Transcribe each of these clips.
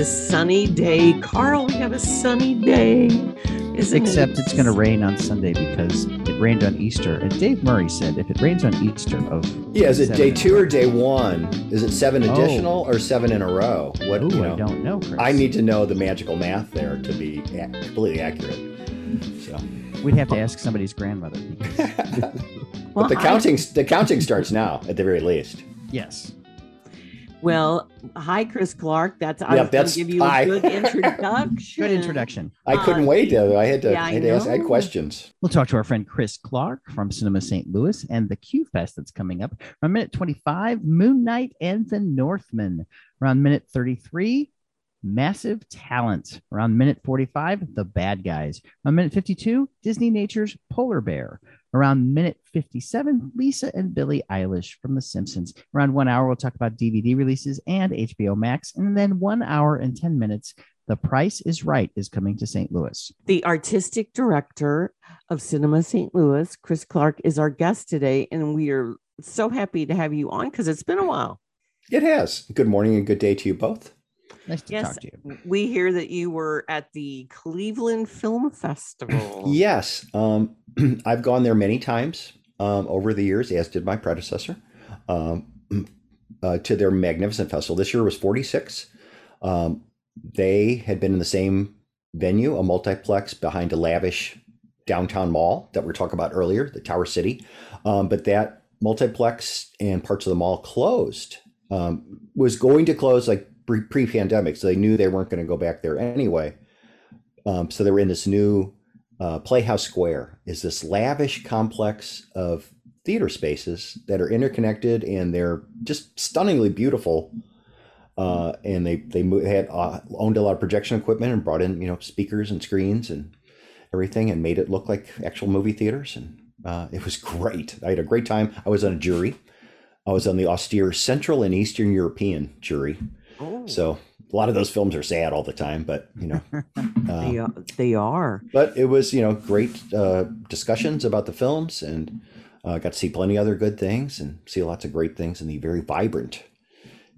Hello this sunny day. Carl, we have a sunny day. Isn't Except it? it's going to rain on Sunday because it rained on Easter. And Dave Murray said if it rains on Easter of Yeah, is it day two or day one? Is it seven Oh. additional or seven in a row? What Ooh, you I don't know, Chris. I need to know the magical math there to be completely accurate. So, We'd have to ask somebody's grandmother. Well, but the I- counting the counting starts now at the very least. yes. Well, hi, Chris Clark. That's I Yeah, was going that's- to give you a good introduction. Good introduction. I couldn't Uh, wait. Though. I had to. yeah, I I had to ask. I had questions. We'll talk to our friend Chris Clark from Cinema St. Louis and the Q Fest that's coming up. Around minute 25, Moon Knight and the Northman. Around minute 33, Massive Talent. Around minute 45, The Bad Guys. Around minute 52, Disneynature's Polar Bear. Around minute 57, Lisa and Billie Eilish from The Simpsons. Around one hour, we'll talk about DVD releases and HBO Max. And then one hour and 10 minutes, The Price is Right is coming to St. Louis. The artistic director of Cinema St. Louis, Chris Clark, is our guest today, and we are so happy to have you on because it's been a while. It has. Good morning and good day to you both. Nice to Yes, talk to you. we hear that you were at the Cleveland Film Festival. Yes, um, I've gone there many times um, over the years, as did my predecessor, um, uh, to their magnificent festival. This year was 46. Um, they had been in the same venue, a multiplex behind a lavish downtown mall that we were talking about earlier, the Tower City. Um, but that multiplex and parts of the mall closed. Um, was going to close like pre pandemic, so they knew they weren't going to go back there anyway. Um, so they were in this new uh, Playhouse Square is this lavish complex of theater spaces that are interconnected and they're just stunningly beautiful. Uh, and they they had uh, owned a lot of projection equipment and brought in you know speakers and screens and everything and made it look like actual movie theaters and uh, it was great. I had a great time. I was on a jury. I was on the austere Central and Eastern European jury. So a lot of those films are sad all the time, but you know. they Uh, are, they are. but it was you know great uh, discussions about the films and uh, got to see plenty other good things and see lots of great things in the very vibrant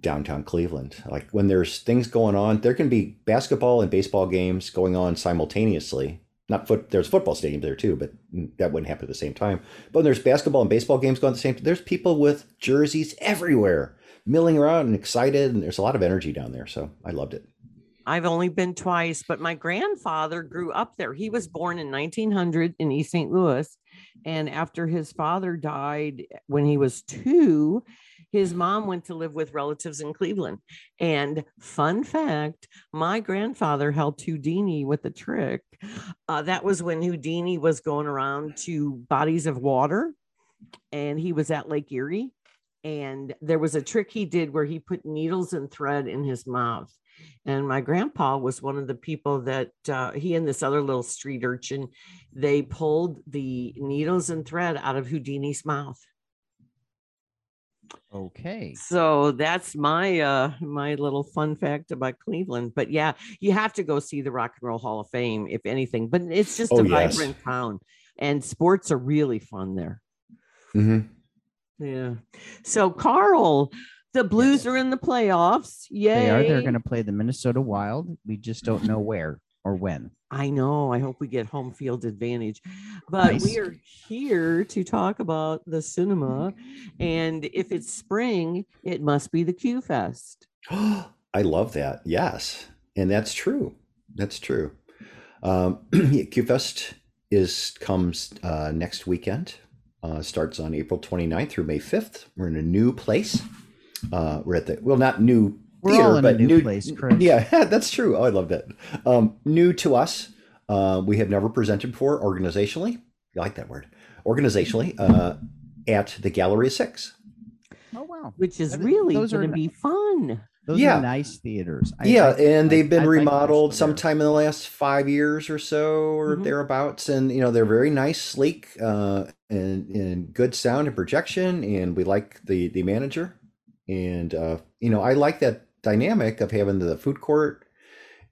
downtown cleveland like when there's things going on there can be basketball and baseball games going on simultaneously not foot there's football stadiums there too but that wouldn't happen at the same time but when there's basketball and baseball games going at the same time there's people with jerseys everywhere milling around and excited and there's a lot of energy down there so i loved it I've only been twice, but my grandfather grew up there. He was born in 1900 in East St. Louis. And after his father died when he was two, his mom went to live with relatives in Cleveland. And fun fact my grandfather helped Houdini with a trick. Uh, that was when Houdini was going around to bodies of water and he was at Lake Erie. And there was a trick he did where he put needles and thread in his mouth. And my grandpa was one of the people that uh, he and this other little street urchin, they pulled the needles and thread out of Houdini's mouth. Okay. So that's my uh my little fun fact about Cleveland. But yeah, you have to go see the Rock and Roll Hall of Fame, if anything. But it's just Oh, a yes. vibrant town, and sports are really fun there. mm-hmm. Yeah. So Carl, the Blues are in the playoffs. Yay! They are. They're going to play the Minnesota Wild. We just don't know where or when. I know. I hope we get home field advantage. But Nice. we are here to talk about the cinema. And if it's spring, it must be the Q Fest. I love that. Yes, and that's true. That's true. Um, yeah, QFest is comes uh, next weekend. Uh, starts on April 29th through May 5th. We're in a new place. Uh, we're at the well, not new We're theater, all in a but new place, Chris. Yeah, that's true. Oh, I love that. Um, new to us. Uh, we have never presented before organizationally. I like that word. Organizationally, uh, at the Galleria Six. Oh wow. Which is That is- really going to be fun. Those Yeah. are nice theaters. I- yeah, I- and they've been I'd like to remodeled there. sometime in the last five years or so, or Mhm. thereabouts. And you know, they're very nice, sleek, uh, and and good sound and projection. And we like the the manager, and uh, you know, I like that dynamic of having the food court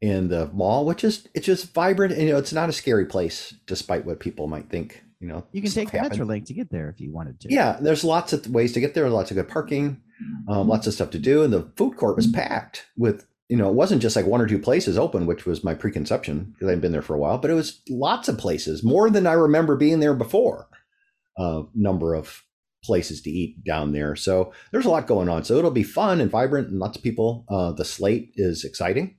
and the mall, which is it's just vibrant. And you know, it's not a scary place, despite what people might think. You know, You can stuff take the happens. Metrolink to get there if you wanted to. Yeah, there's lots of ways to get there, lots of good parking, um, lots of stuff to do, and the food court was packed with you know, it wasn't just like one or two places open, which was my preconception because I'd been there for a while, but it was lots of places, more than I remember being there before. Uh, number of places to eat down there. So there's a lot going on. So it'll be fun and vibrant and lots of people. Uh, the slate is exciting.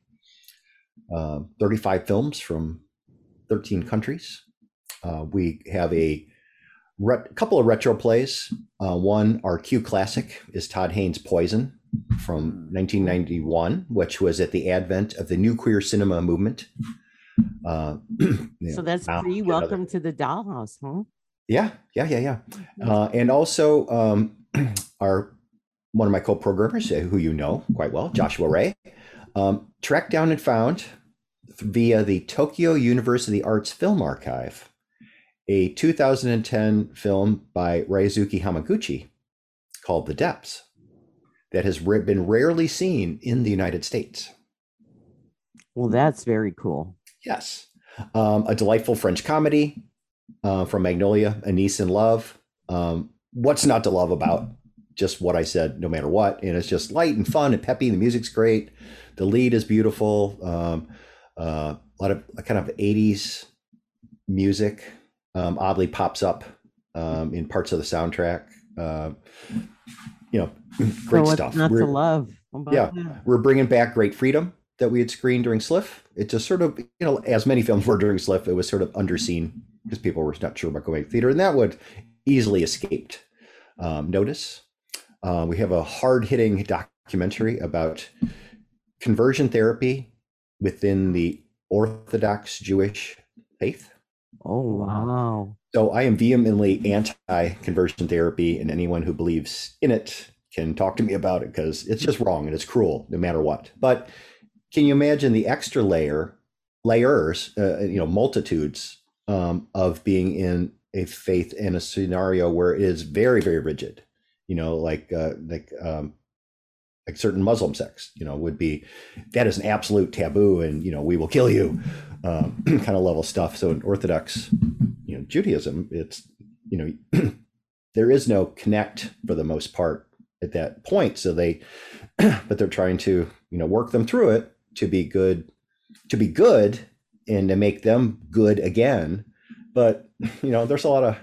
Uh, 35 films from 13 countries. Uh, we have a re- couple of retro plays. Uh, one, our Q classic, is Todd Haynes' Poison from 1991, which was at the advent of the new queer cinema movement. Uh, so that's free. Welcome to the dollhouse, huh? Yeah, yeah, yeah, yeah. Uh, and also, um, our one of my co-programmers, uh, who you know quite well, Joshua Ray, um, tracked down and found via the Tokyo University Arts Film Archive a 2010 film by Ryosuke Hamaguchi called The Depths that has been rarely seen in the United States. Well, that's very cool. Yes. Um, a delightful French comedy uh, from Magnolia, A Niece in Love. Um, what's not to love about just what I said, no matter what? And it's just light and fun and peppy. The music's great. The lead is beautiful. Um, uh, a lot of kind of 80s music um, oddly pops up um, in parts of the soundtrack. Uh, you know, great so stuff. Not we're, to love. Yeah, that? we're bringing back Great Freedom that we had screened during SLIFF. It just sort of, you know, as many films were during SLIFF, it was sort of underseen because people were not sure about going to theater, and that would easily escaped um, notice. Uh, we have a hard hitting documentary about conversion therapy within the Orthodox Jewish faith. Oh, wow. So I am vehemently anti conversion therapy, and anyone who believes in it can talk to me about it because it's just wrong and it's cruel no matter what. But can you imagine the extra layer, layers, uh, you know, multitudes um, of being in a faith in a scenario where it is very, very rigid? You know, like uh, like um, like certain Muslim sects, you know, would be that is an absolute taboo, and you know, we will kill you um, kind of level stuff. So in Orthodox, you know, Judaism, it's you know, there is no connect for the most part at that point. So they, but they're trying to you know work them through it to be good, to be good, and to make them good again. But you know, there's a lot of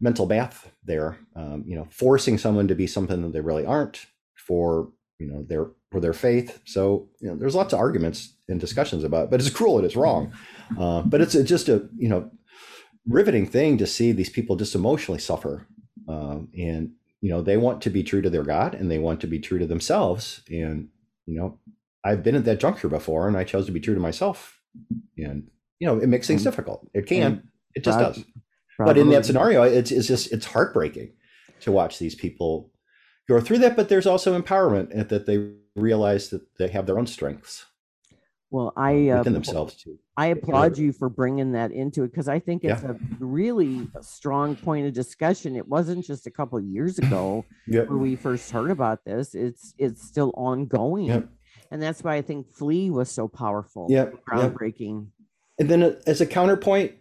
mental math there. Um, you know, forcing someone to be something that they really aren't for you know their for their faith. So you know, there's lots of arguments and discussions about it, but it's cruel and it's wrong. Uh, but it's a, just a you know riveting thing to see these people just emotionally suffer, um, and you know they want to be true to their God and they want to be true to themselves. And you know I've been at that juncture before, and I chose to be true to myself. And you know it makes things difficult. It can. It just does. But in that scenario, it's it's just it's heartbreaking to watch these people go through that, but there's also empowerment that they realize that they have their own strengths. Well, I uh, within themselves too. I applaud you for bringing that into it because I think it's yeah. a really strong point of discussion. It wasn't just a couple years ago yep. when we first heard about this. It's it's still ongoing, yep. and that's why I think Flee was so powerful. Yeah, groundbreaking. Yep. And then, uh, as a counterpoint,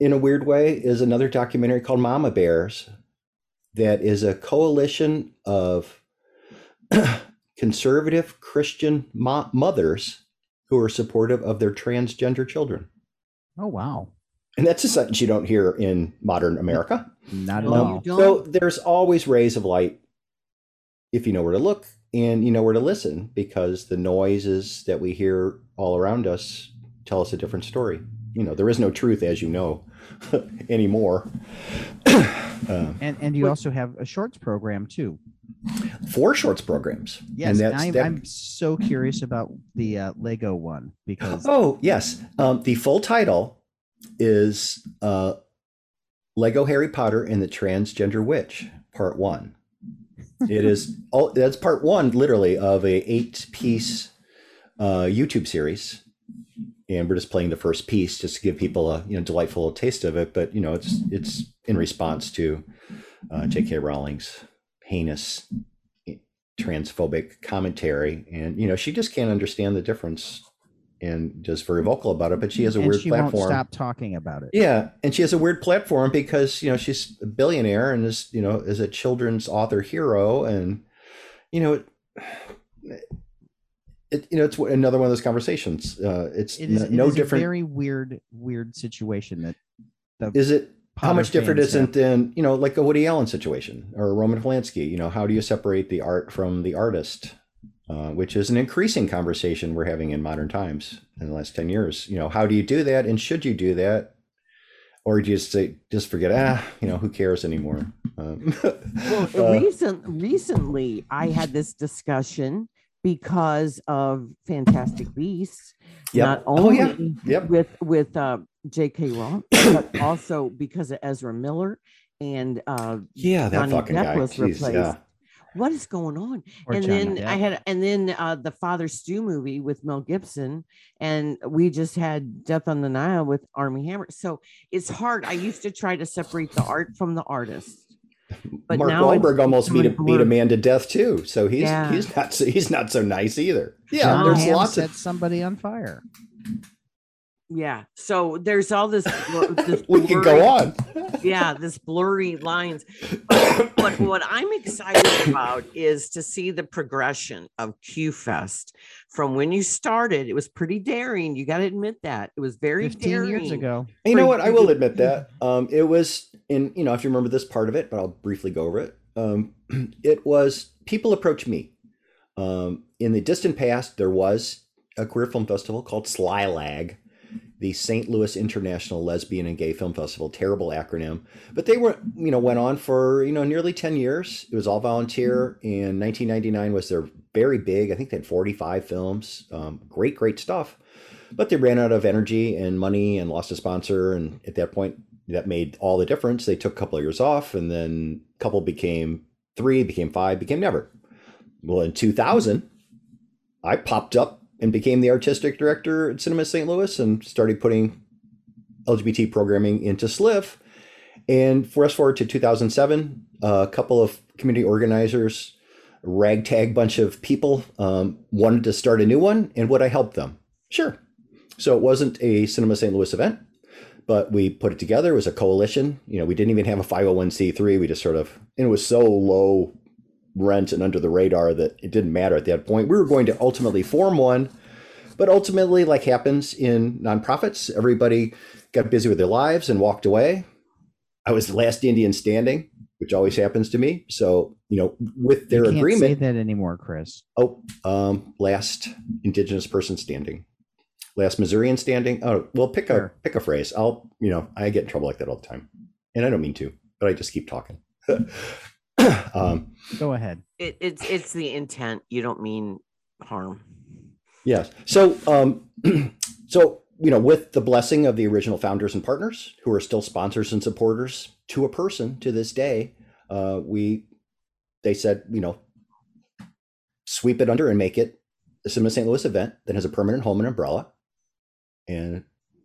in a weird way, is another documentary called Mama Bears that is a coalition of conservative Christian mo- mothers who are supportive of their transgender children. Oh, wow. And that's a sentence you don't hear in modern America. Not at all. So there's always rays of light if you know where to look and you know where to listen because the noises that we hear all around us tell us a different story. You know, there is no truth, as you know, anymore. Uh, and and you also have a shorts program too. Four shorts programs. Yes, and I'm, that... I'm, so curious about the uh, Lego one because. Oh yes, um, the full title is uh, Lego Harry Potter and the Transgender Witch Part One. It is all that's part one, literally, of a eight piece uh, YouTube series and we're just playing the first piece just to give people a you know delightful taste of it. But you know, it's it's in response to uh, J.K. Rowling's heinous transphobic commentary, and you know, she just can't understand the difference and just very vocal about it. But she has a and weird she platform. Won't stop talking about it. Yeah, and she has a weird platform because you know she's a billionaire and is you know is a children's author hero, and you know it, you know, it's another one of those conversations. Uh, it's It is, n- it no is a different. very weird, weird situation that the is it how much different is it than you know, like a Woody Allen situation or a Roman Polanski? You know, how do you separate the art from the artist? Uh, which is an increasing conversation we're having in modern times in the last ten years. You know, how do you do that, and should you do that, or do you just say just forget? Ah, you know, who cares anymore? Um, Well, uh, recent recently I had this discussion because of Fantastic Beasts. Yep. Not Oh, only yeah. Yep. with with uh, J.K. Rowling, but also because of Ezra Miller and uh, yeah, that Johnny fucking Depp guy. was Jeez, replaced. yeah. what is going on? or and Johnny then Depp. I had, and then uh, the Father Stu movie with Mel Gibson, and we just had Death on the Nile with Armie Hammer. So it's hard. I used to try to separate the art from the artist, but Mark now Wahlberg almost beat a, beat a man to death too. So he's Yeah. he's not so, he's not so nice either. Yeah, John there's Hamm lots set of somebody on fire. Yeah. So there's all this. this we can go on. Yeah, this blurry lines. But, but what I'm excited about is to see the progression of Q Fest from when you started. It was pretty daring. You got to admit that it was very 15 daring. years ago. You know what? I will admit that. Um, it was in you know if you remember this part of it, but I'll briefly go over it. Um, it was people approach me. Um, in the distant past, there was a queer film festival called SLYLAG, the St. Louis International Lesbian and Gay Film Festival. Terrible acronym, but they were you know went on for you know nearly ten years. It was all volunteer. and 1999 was their very big. I think they had 45 films. Um, great, great stuff. But they ran out of energy and money and lost a sponsor. And at that point, that made all the difference. They took a couple of years off, and then a couple became three, became five, became never. Well, in 2000, I popped up and became the artistic director at Cinema St. Louis and started putting LGBT programming into SLIFF. And fast forward to 2007, a couple of community organizers, ragtag bunch of people, um, wanted to start a new one. And would I help them? Sure. So it wasn't a Cinema St. Louis event, but we put it together. It was a coalition. You know, we didn't even have a 501c3. We just sort of, and it was so low rent and under the radar that it didn't matter at that point. We were going to ultimately form one, but ultimately, like happens in nonprofits, everybody got busy with their lives and walked away. I was the last Indian standing, which always happens to me. So, you know, with their agreement, say that anymore, Chris. Oh, um, last indigenous person standing, last Missourian standing. Oh, well, pick a pick a phrase. I'll, you know, I get in trouble like that all the time, and I don't mean to, but I just keep talking. um, Go ahead. It, it's it's the intent. You don't mean harm. yes. So, um, so you know, with the blessing of the original founders and partners, who are still sponsors and supporters to a person to this day, uh, we they said, you know, sweep it under and make it a Cinema St. Louis event that has a permanent home and umbrella. And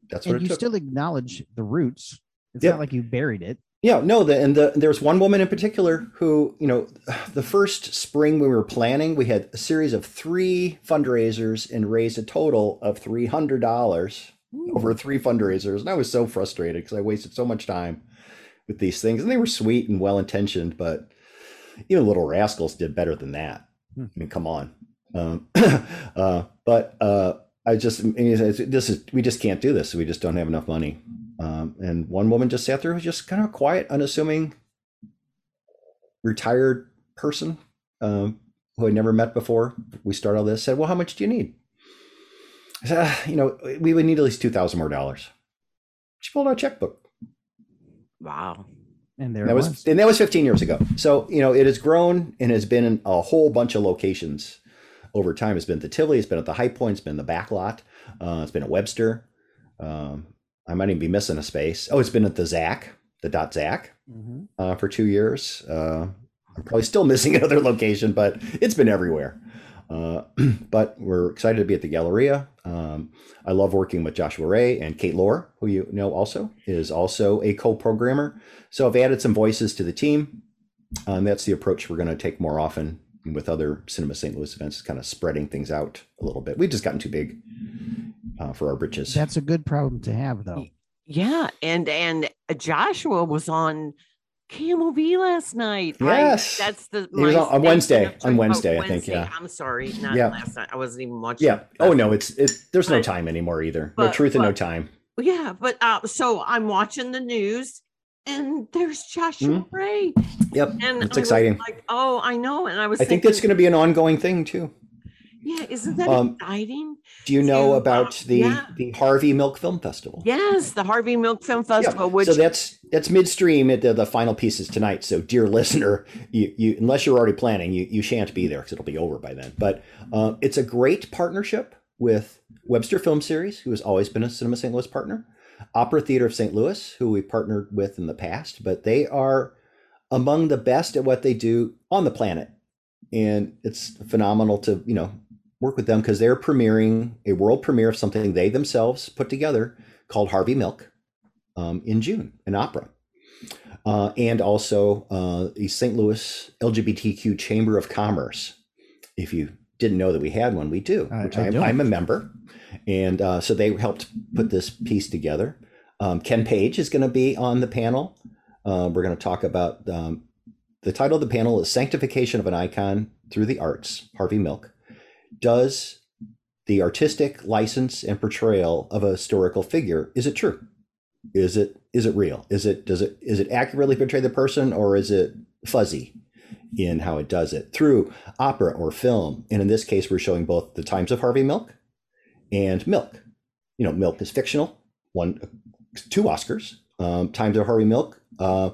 that's what And it you took. still acknowledge the roots. It's Yep. not like you buried it. Yeah, no, the, and the, there's one woman in particular who, you know, the first spring we were planning, we had a series of three fundraisers and raised a total of $300 over three fundraisers. And I was so frustrated because I wasted so much time with these things. And they were sweet and well intentioned, but even Little Rascals did better than that. Hmm. I mean, come on. Um, uh, but uh, I just, I mean, it's- this is, we just can't do this. We just don't have enough money. Um, and one woman just sat there who was just kind of a quiet, unassuming, retired person um, who I'd never met before. We started all this, said, Well, how much do you need? I said, "Ah, You know, we would need at least 2000 more dollars. She pulled out a checkbook. Wow. And there that it was, was. and that was 15 years ago. So you know, it has grown and has been in a whole bunch of locations over time. It's been at the Tivoli, it's been at the High Point, it's been the back lot, uh, it's been at Webster. Um, I might even be missing a space. Oh, it's been at the Zac, the dot Zac, Mhm. uh, for two years. Uh, I'm probably still missing another location, but it's been everywhere. Uh, but we're excited to be at the Galleria. Um, I love working with Joshua Ray and Kate Lohr, who you know also is also a co-programmer. So I've added some voices to the team. Um, that's the approach we're going to take more often with other Cinema St. Louis events, kind of spreading things out a little bit. We've just gotten too big uh, for our britches. That's a good problem to have, though. Yeah, and and Joshua was on KMOV last night. I- Yes. that's the He was on- on Wednesday. On choice. Oh, Wednesday, I think, yeah. I'm sorry, not Yeah. last night. I wasn't even watching. Yeah. Oh no, it's it's there's no time anymore either. No but- truth and no time. Yeah, but uh, so I'm watching the news, and there's Joshua Ray, Yep. and It's I exciting. like, oh, I know, and I was. I think that's going to be an ongoing thing too. Yeah, isn't that Um, exciting? Do you know about uh, the yeah. the Harvey Milk Film Festival? Yes, the Harvey Milk Film Yeah, Festival, which so that's that's midstream at the, the final pieces tonight. So, dear listener, you, you unless you're already planning, you, you shan't be there because it'll be over by then. But uh, it's a great partnership with Webster Film Series, who has always been a Cinema St. Louis partner, Opera Theater of St. Louis, who we partnered with in the past, but they are among the best at what they do on the planet, and it's phenomenal to you know work with them because they're premiering a world premiere of something they themselves put together called Harvey Milk um, in June, an opera. Uh, and also uh, the St. Louis LGBTQ Chamber of Commerce. If you didn't know that we had one, we do, I- which I I'm. I'm a member. And uh, so they helped put this piece together. Um, Ken Page is going to be on the panel. Uh, we're going to talk about um, the title of the panel is Sanctification of an Icon Through the Arts, Harvey Milk. Does the artistic license and portrayal of a historical figure is it true? Is it is it real? Is it does it is it accurately portray the person or is it fuzzy in how it does it? Through opera or film and in this case we're showing both the times of harvey milk and milk. You know milk is fictional one two oscars um, times of harvey milk uh,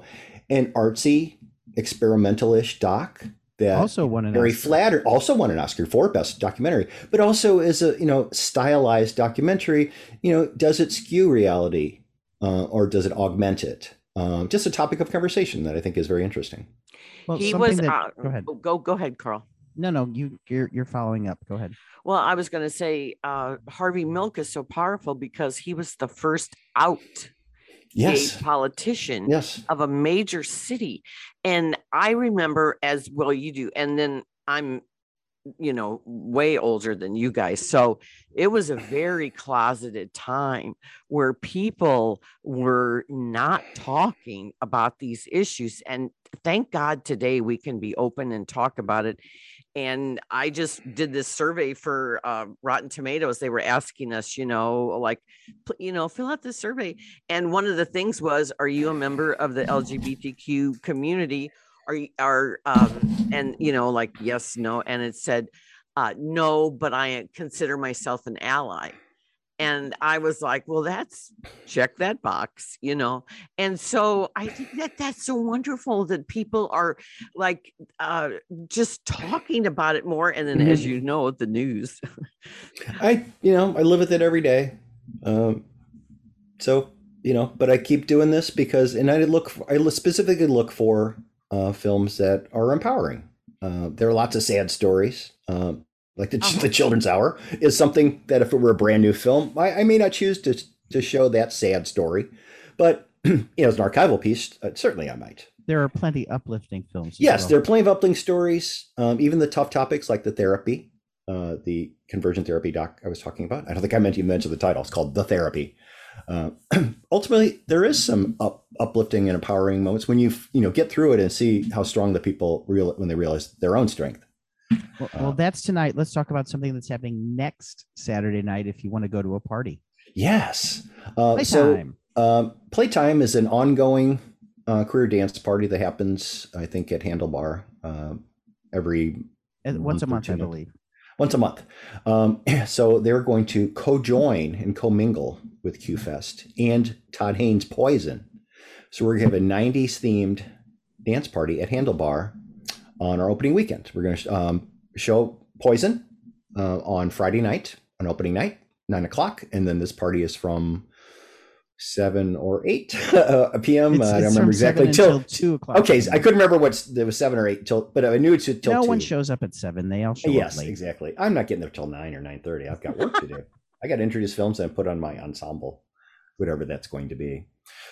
an artsy experimental-ish doc that Also won an very Oscar. flattered also won an oscar for best documentary but also as a you know stylized documentary you know does it skew reality uh, or does it augment it um, just a topic of conversation that i think is very interesting Well, he was. that- uh, go ahead. Go go ahead, Carl. No, no, you you're you're following up. Go ahead. Well, I was going to say uh, Harvey Milk is so powerful because he was the first out yes gay politician yes of a major city. And I remember as well you do. And then I'm, you know, way older than you guys. So it was a very closeted time where people were not talking about these issues. And thank God today we can be open and talk about it. And I just did this survey for uh, Rotten Tomatoes. They were asking us, you know, like, you know, fill out this survey. And one of the things was, are you a member of the LGBTQ community? Are you are um and you know, like yes, no, and it said uh no, but I consider myself an ally. And I was like, well, that's check that box, you know. And so I think that that's so wonderful that people are like uh just talking about it more. And then, as you know, the news. i you know i live with it every day um, so you know but i keep doing this because and i look i specifically look for uh, films that are empowering uh, there are lots of sad stories um, like the, Uh-huh. the children's hour is something that if it were a brand new film i, I may not choose to, to show that sad story but you know as an archival piece uh, certainly i might There are plenty uplifting films. Yes, well. there are plenty of uplifting stories. Um, even the tough topics like the therapy, uh, the conversion therapy doc I was talking about. I don't think I meant you mentioned the title. It's called The Therapy. Uh, ultimately, there is some up, uplifting and empowering moments when you you know get through it and see how strong the people real when they realize their own strength. Well, well, that's tonight. Let's talk about something that's happening next Saturday night. If you want to go to a party, Yes. Uh, so playtime. Um, Playtime is an ongoing uh, career dance party that happens, I think, at Handlebar uh, every Uh, once a month I believe. once a month. Um, so they're going to co-join and commingle with QFest and Todd Haynes Poison. So we're going to have a 90s themed dance party at Handlebar on our opening weekend. We're going to um, show Poison uh, on Friday night, on opening night, nine o'clock, and then this party is from seven or eight uh, p.m. It's, I don't remember exactly. Till two o'clock. okay, I couldn't remember what's there was seven or eight till, but I knew it's till no two. one shows up at seven. They all show Yes, up late. Yes, exactly. I'm not getting there till nine or nine thirty. I've got work to do. I got to introduce films and put on my ensemble, whatever that's going to be.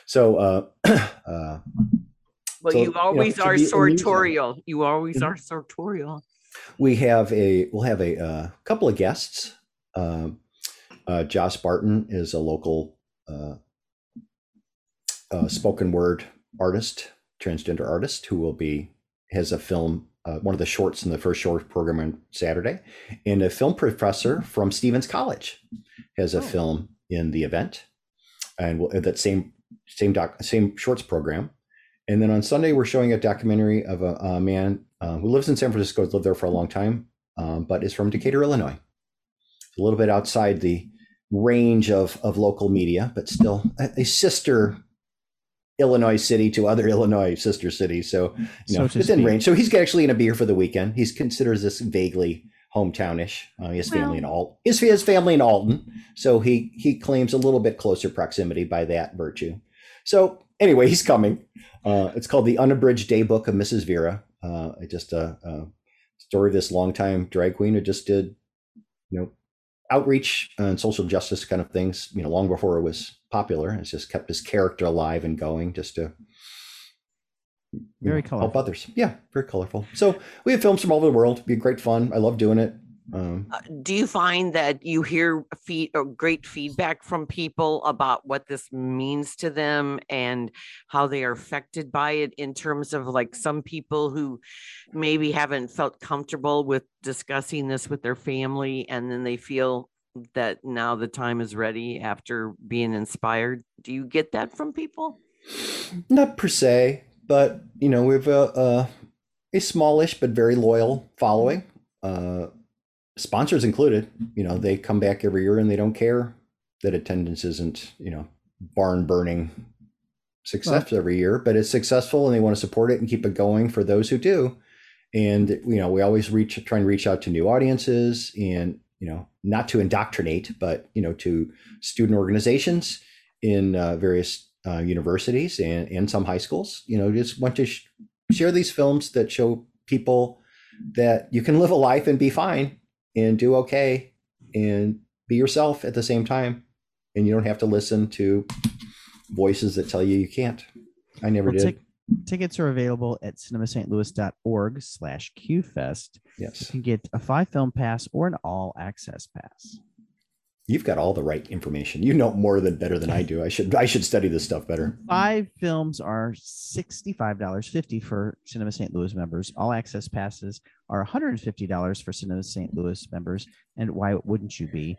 So, uh, uh, Well, So, you you know, always are sartorial. You always Mhm. are sartorial. we have a we'll have a uh, couple of guests. Um, uh, Josh Barton is a local uh, uh, spoken word artist transgender artist who will be has a film, uh, one of the shorts in the first short program on Saturday, and a film professor from Stephens College has a Oh. film in the event, and we'll, that same same doc same shorts program. And then on Sunday, we're showing a documentary of a, a man uh, who lives in San Francisco, has lived there for a long time, um, but is from Decatur, Illinois. A little bit outside the range of, of local media, but still a, a sister Illinois city to other Illinois sister cities. So, you So know, to within range. So he's actually going to be here for the weekend. He considers this vaguely hometownish. Uh, he has family in Alton. His, his family in Alton. So he, he claims a little bit closer proximity by that virtue. So anyway, he's coming. Uh, it's called the Unabridged Daybook of Mrs. Vera. Uh, it just a, a story of this longtime drag queen who just did, you know, outreach and social justice kind of things. You know, long before it was popular. It's just kept his character alive and going, just to Very know, help others. Yeah, very colorful. So we have films from all over the world. It'd be great fun. I love doing it. Um, Uh, do you find that you hear feed or great feedback from people about what this means to them and how they are affected by it in terms of like some people who maybe haven't felt comfortable with discussing this with their family and then they feel that now the time is ready after being inspired do you get that from people Not per se, but you know, we have a a, a smallish but very loyal following. Uh, sponsors included. You know, they come back every year and they don't care that attendance isn't you know barn burning success every year, but it's successful and they want to support it and keep it going for those who do. And you know, we always reach try and reach out to new audiences and you know, not to indoctrinate, but you know, to student organizations in uh, various uh, universities and, and some high schools. You know, just want to sh- share these films that show people that you can live a life and be fine and do okay and be yourself at the same time. And you don't have to listen to voices that tell you you can't. I never Well, did. tic- tickets are available at cinemastlouis.org slash qfest. Yes. You can get a five film pass or an all access pass. You've got all the right information. You know more than better than I do. I should I should study this stuff better. Five films are $65.50 for Cinema St. Louis members. All access passes are $150 for Cinema St. Louis members. And why wouldn't you be?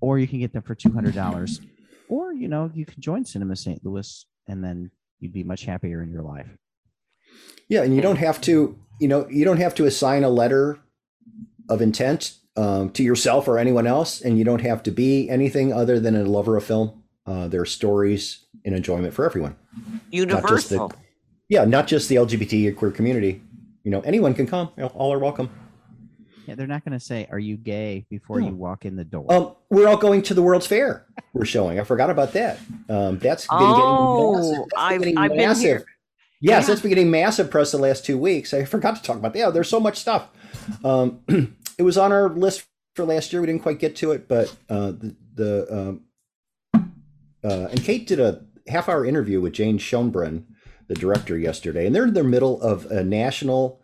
Or you can get them for $200. Or, you know, you can join Cinema St. Louis and then you'd be much happier in your life. Yeah, and you don't have to, you know, you don't have to assign a letter of intent um, to yourself or anyone else, and you don't have to be anything other than a lover of film. Uh, there are stories and enjoyment for everyone. just the- universal Yeah, not just the LGBT or queer community. You know, anyone can come. You know, All are welcome. Yeah, they're not going to say, Are you gay before No. you walk in the door? Um, we're all going to the World's Fair. We're showing. I forgot about that. Um, that's been Oh, getting massive. That's I've- getting I've been here. Yes, Yeah. that's been getting massive press the last two weeks. I forgot to talk about that. Yeah, there's so much stuff. Um, it was on our list for last year. We didn't quite get to it, but uh, the, the um, uh, and Kate did a half hour interview with Jane Schoenbrun, the director, yesterday, and they're in the middle of a national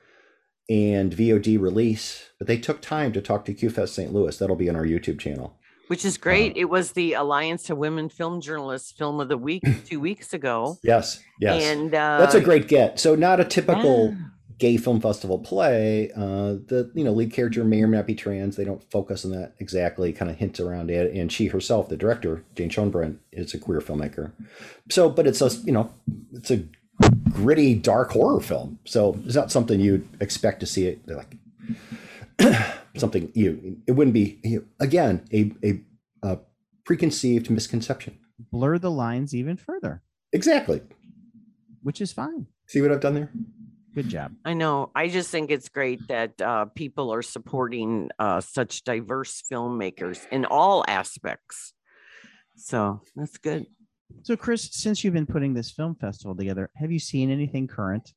and VOD release, but they took time to talk to QFest St. Louis. That'll be on our YouTube channel. which is great it was the alliance of women film journalists film of the week two weeks ago Yes, yes, and uh, that's a great get. So not a typical yeah. Gay film festival play. Uh, the you know lead character may or may not be trans. They don't focus on that exactly. Kind of hints around it. And she herself, the director, Jane Schoenbrun, is a queer filmmaker. So, but it's a you know it's a gritty, dark horror film. So it's not something you'd expect to see it like something you. It wouldn't be you again a a, a preconceived misconception. Blur the lines even further, Exactly. which is fine. See what I've done there? Good job. I know. I just think it's great that uh, people are supporting uh, such diverse filmmakers in all aspects. So that's good. So, Chris, since you've been putting this film festival together, have you seen anything current?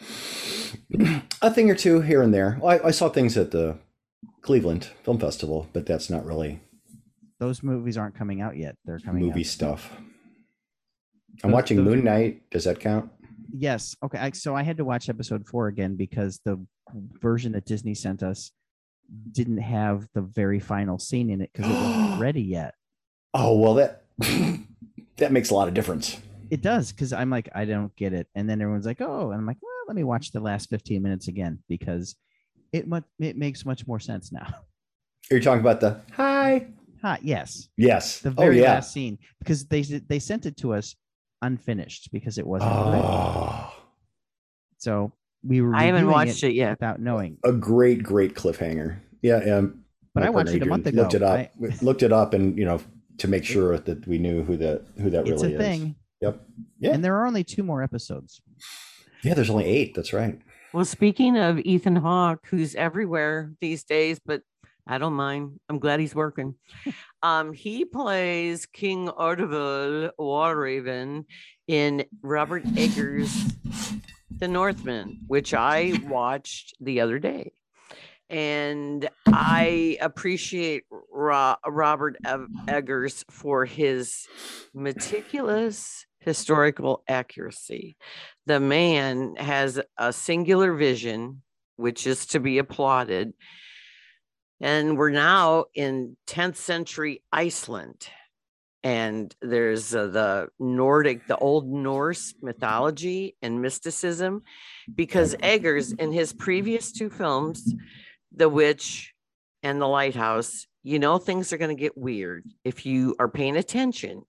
a thing or two here and there. Well, I, I saw things at the Cleveland Film Festival, but that's not really Those movies aren't coming out yet. They're coming movie out. stuff. I'm Those- watching those- Moon Knight. Does that count? Yes. Okay. I, so I had to watch episode four again because the version that Disney sent us didn't have the very final scene in it because it wasn't ready yet. Oh well, that that makes a lot of difference. It does because I'm like, I don't get it, and then everyone's like, oh, and I'm like, well, let me watch the last 15 minutes again because it much it makes much more sense now. Are you talking about the hi? Hi, yes, Yes. the oh very yeah. last scene because they they sent it to us unfinished because it wasn't. Oh, So we were. I haven't watched it yet. without knowing. a great, great cliffhanger. Yeah. Um, But I watched partner it a month Adrian Looked it up. I- looked it up, and you know, to make sure that we knew who that who that It's really a is. thing, Yep. Yeah. and there are only two more episodes. Yeah. There's only eight. That's right. Well, speaking of Ethan Hawke, who's everywhere these days, but I don't mind. I'm glad he's working. Um, he plays King Aurvandil War-Raven in Robert Eggers' The Northman, which I watched the other day. And I appreciate Ro- Robert Eggers for his meticulous historical accuracy. The man has a singular vision, which is to be applauded. And we're now in 10th century Iceland. And there's uh, the Nordic, the Old Norse mythology and mysticism, because Eggers, in his previous two films, The Witch and The Lighthouse, you know, things are going to get weird. If you are paying attention,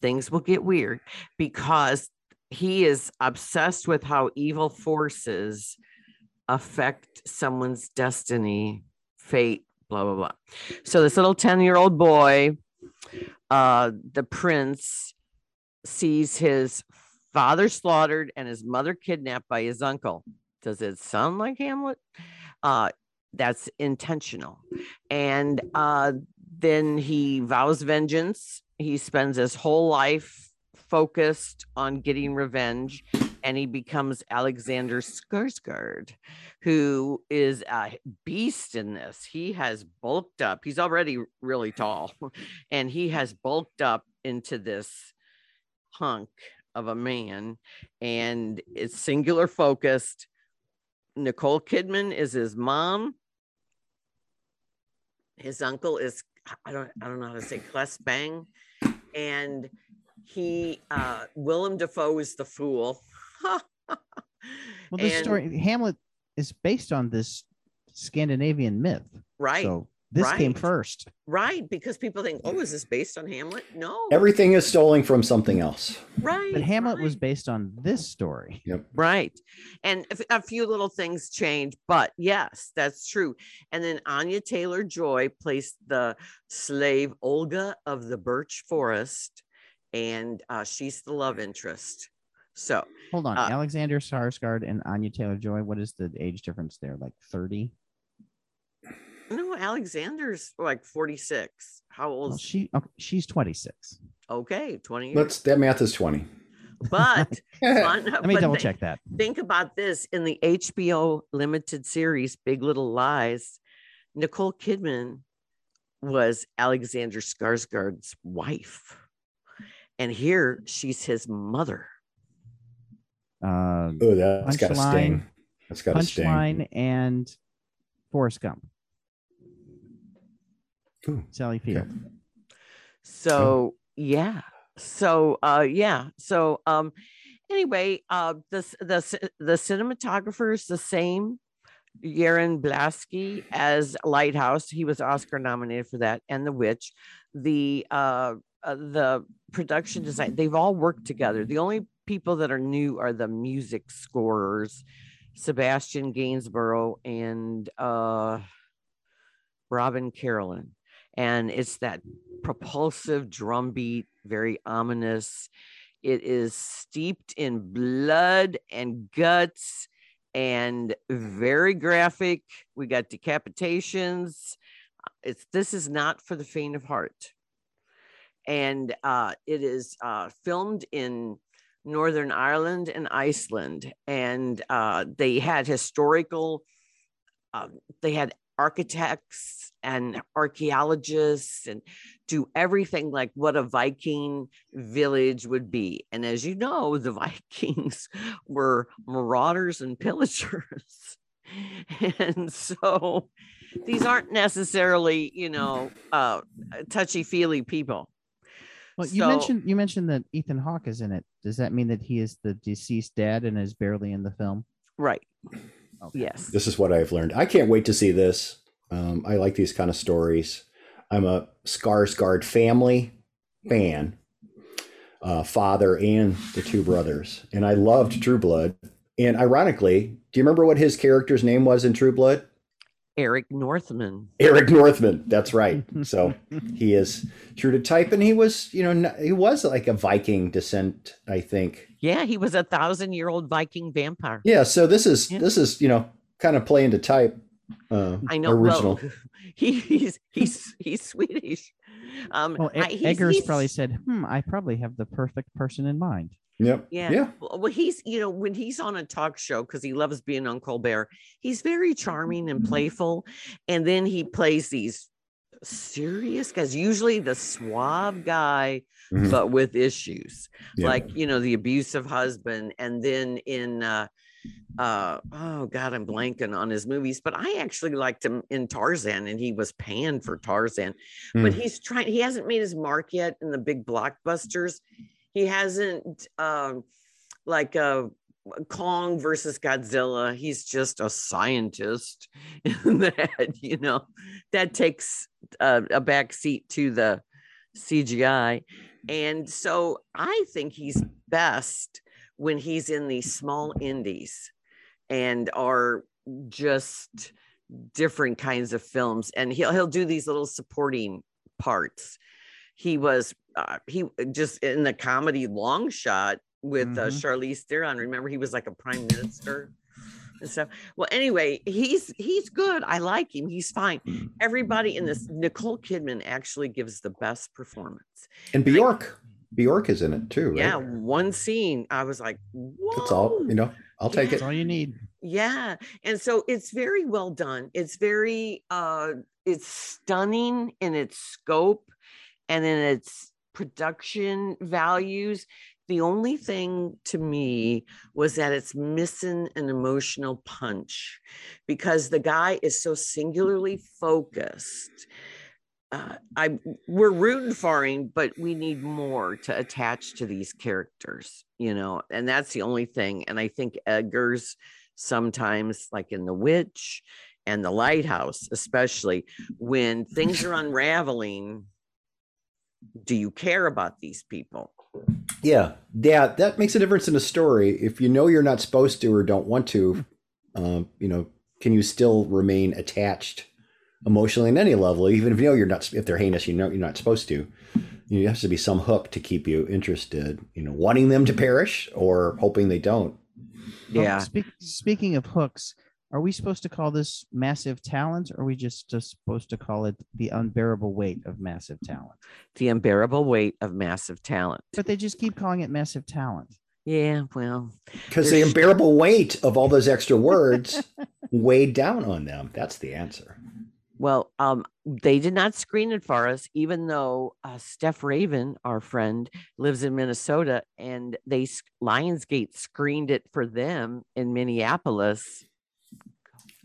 things will get weird because he is obsessed with how evil forces affect someone's destiny, fate, blah, blah, blah. So this little 10 year old boy, uh, the prince, sees his father slaughtered and his mother kidnapped by his uncle. Does it sound like Hamlet? Uh, that's intentional. And uh, then he vows vengeance. He spends his whole life focused on getting revenge and he becomes Alexander Skarsgård, who is a beast in this. He has bulked up. He's already really tall, and he has bulked up into this hunk of a man, and it's singular focused. Nicole Kidman is his mom. His uncle is I don't I don't know how to say Claes Bang, and he uh Willem Dafoe is the fool. Well, this And- story Hamlet is based on this Scandinavian myth. right, So this came first. right, because people think, oh, is this based on Hamlet? No, Everything is stolen from something else. right. But Hamlet was based on this story. Yep. Right. And a few little things change, but yes, that's true. And then Anya Taylor Joy plays the slave Olga of the Birch Forest, and uh, she's the love interest. So, Hold on. Uh, Alexander Skarsgård and Anya Taylor Joy. What is the age difference there? Like 30? no, Alexander's like 46. How old? Well, she okay, she's 26. Okay, 20 years. Let's that math is 20. but fun, Let me but double thi- check that. think about this in the HBO limited series Big Little Lies, Nicole Kidman was Alexander Skarsgård's wife. And here she's his mother. Uh, Oh, that's got a sting. That's got a sting. Punchline and Forrest Gump. Ooh, Sally Field. So yeah. So uh yeah. So um anyway, uh the the the cinematographer is the same. Jarin Blaschke as Lighthouse. He was Oscar nominated for that, and The Witch. The uh, uh the production design. They've all worked together. The only people that are new are the music scorers, Sebastian Gainsborough and uh Robin Carolan. And it's that propulsive drum beat, very ominous. It is steeped in blood and guts and very graphic. We got decapitations. It's this is not for the faint of heart. And uh, it is uh, filmed in Northern Ireland and Iceland. And uh, they had historical, um, they had architects and archaeologists and do everything like what a Viking village would be. And as you know, the Vikings were marauders and pillagers. and so these aren't necessarily, you know, uh, touchy feely people. Well, you mentioned you mentioned that Ethan Hawke is in it. Does that mean that he is the deceased dad and is barely in the film? Right. Okay. Yes. This is what I've learned. I can't wait to see this. Um, I like these kind of stories. I'm a Skarsgård family fan, uh, father and the two brothers, and I loved True Blood. And ironically, do you remember what his character's name was in True Blood? Eric Northman. Eric Northman. That's right. So he is true to type, and he was, you know, he was like a Viking descent, I think. Yeah, he was a thousand year old Viking vampire. Yeah. So this is Yeah. this is you know kind of playing to type. Uh, I know. original. Well, he, he's he's he's Swedish. Um, Well, E- I- he's- Eggers he's- probably said, "Hmm, I probably have the perfect person in mind." Yep. Yeah. Yeah. Well, he's you know when he's on a talk show because he loves being on Colbert. He's very charming and playful, and then he plays these serious guys. Usually the suave guy, Mhm. but with issues Yeah. like you know the abusive husband, and then in. uh uh oh god i'm blanking on his movies but i actually liked him in tarzan and he was panned for tarzan but Hmm. he's trying he hasn't made his mark yet in the big blockbusters he hasn't um like uh kong versus godzilla he's just a scientist in that you know that takes uh, a back seat to the cgi and so i think he's best when he's in these small indies and are just different kinds of films. And he'll he'll do these little supporting parts he was uh, he just in the comedy long shot with uh, Mhm. Charlize Theron remember he was like a prime minister and stuff well anyway he's he's good I like him he's fine everybody in this Nicole Kidman actually gives the best performance And Bjork. Bjork is in it too, right? yeah one scene I was like Whoa. That's all. You know, I'll take That's it. all you need. yeah and so it's very well done it's very uh it's stunning in its scope and in its production values the only thing to me was that it's missing an emotional punch because the guy is so singularly focused uh, I we're rooting for him, but we need more to attach to these characters, you know, and that's the only thing. And I think Eggers sometimes, like in The Witch and The Lighthouse, especially when things are unraveling, do you care about these people? Yeah, yeah, that makes a difference in a story. If you know you're not supposed to or don't want to, um, you know, can you still remain attached emotionally in any level, even if you know you're not? If they're heinous, you know you're not supposed to. You has to be some hook to keep you interested. You know, wanting them to perish or hoping they don't. Yeah. speak, speaking of hooks, are we supposed to call this massive talent, or are we just, just supposed to call it the unbearable weight of massive talent? The unbearable weight of massive talent. But they just keep calling it massive talent. Yeah, well, Because the unbearable weight of all those extra words weighed down on them. That's the answer. Well, um, they did not screen it for us, even though uh, Steph Raven, our friend, lives in Minnesota, and they s- Lionsgate screened it for them in Minneapolis.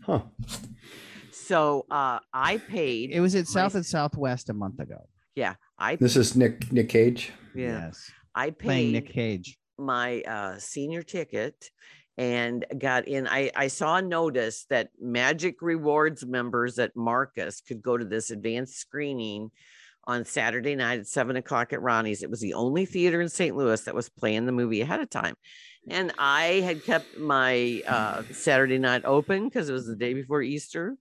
Huh. So uh, I paid. It was at my- South and Southwest a month ago. Yeah, I This is Nick Nick Cage. yeah Yes. I Playing paid Nick Cage. my uh, senior ticket and got in. I, I saw a notice that Magic Rewards members at Marcus could go to this advanced screening on Saturday night at seven o'clock at Ronnie's. It was the only theater in St. Louis that was playing the movie ahead of time. And I had kept my uh, Saturday night open because it was the day before Easter.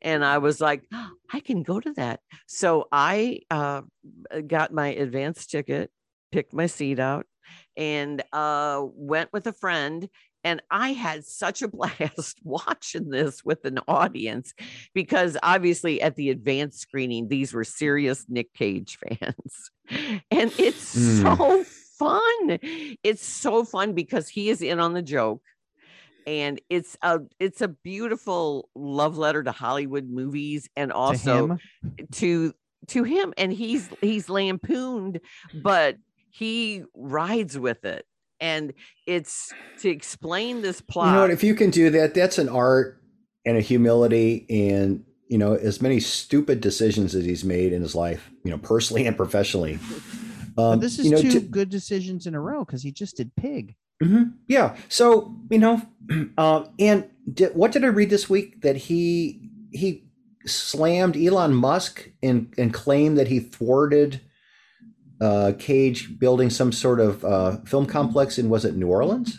And I was like, "Oh, I can go to that. So I uh, got my advance ticket, picked my seat out, and uh, went with a friend. And I had such a blast watching this with an audience because obviously at the advanced screening, these were serious Nick Cage fans. And it's Mm. so fun. It's so fun because he is in on the joke. And it's a it's a beautiful love letter to Hollywood movies and also to him, to to him and he's he's lampooned but he rides with it and it's to explain this plot You know what? If you can do that, that's an art and a humility and you know as many stupid decisions as he's made in his life, you know, personally and professionally. But Um, this is you know, two to- good decisions in a row because he just did Pig. Mhm. Yeah. So you know, um, and di- what did I read this week that he he slammed Elon Musk and and claimed that he thwarted uh, Cage building some sort of uh, film complex in was it New Orleans,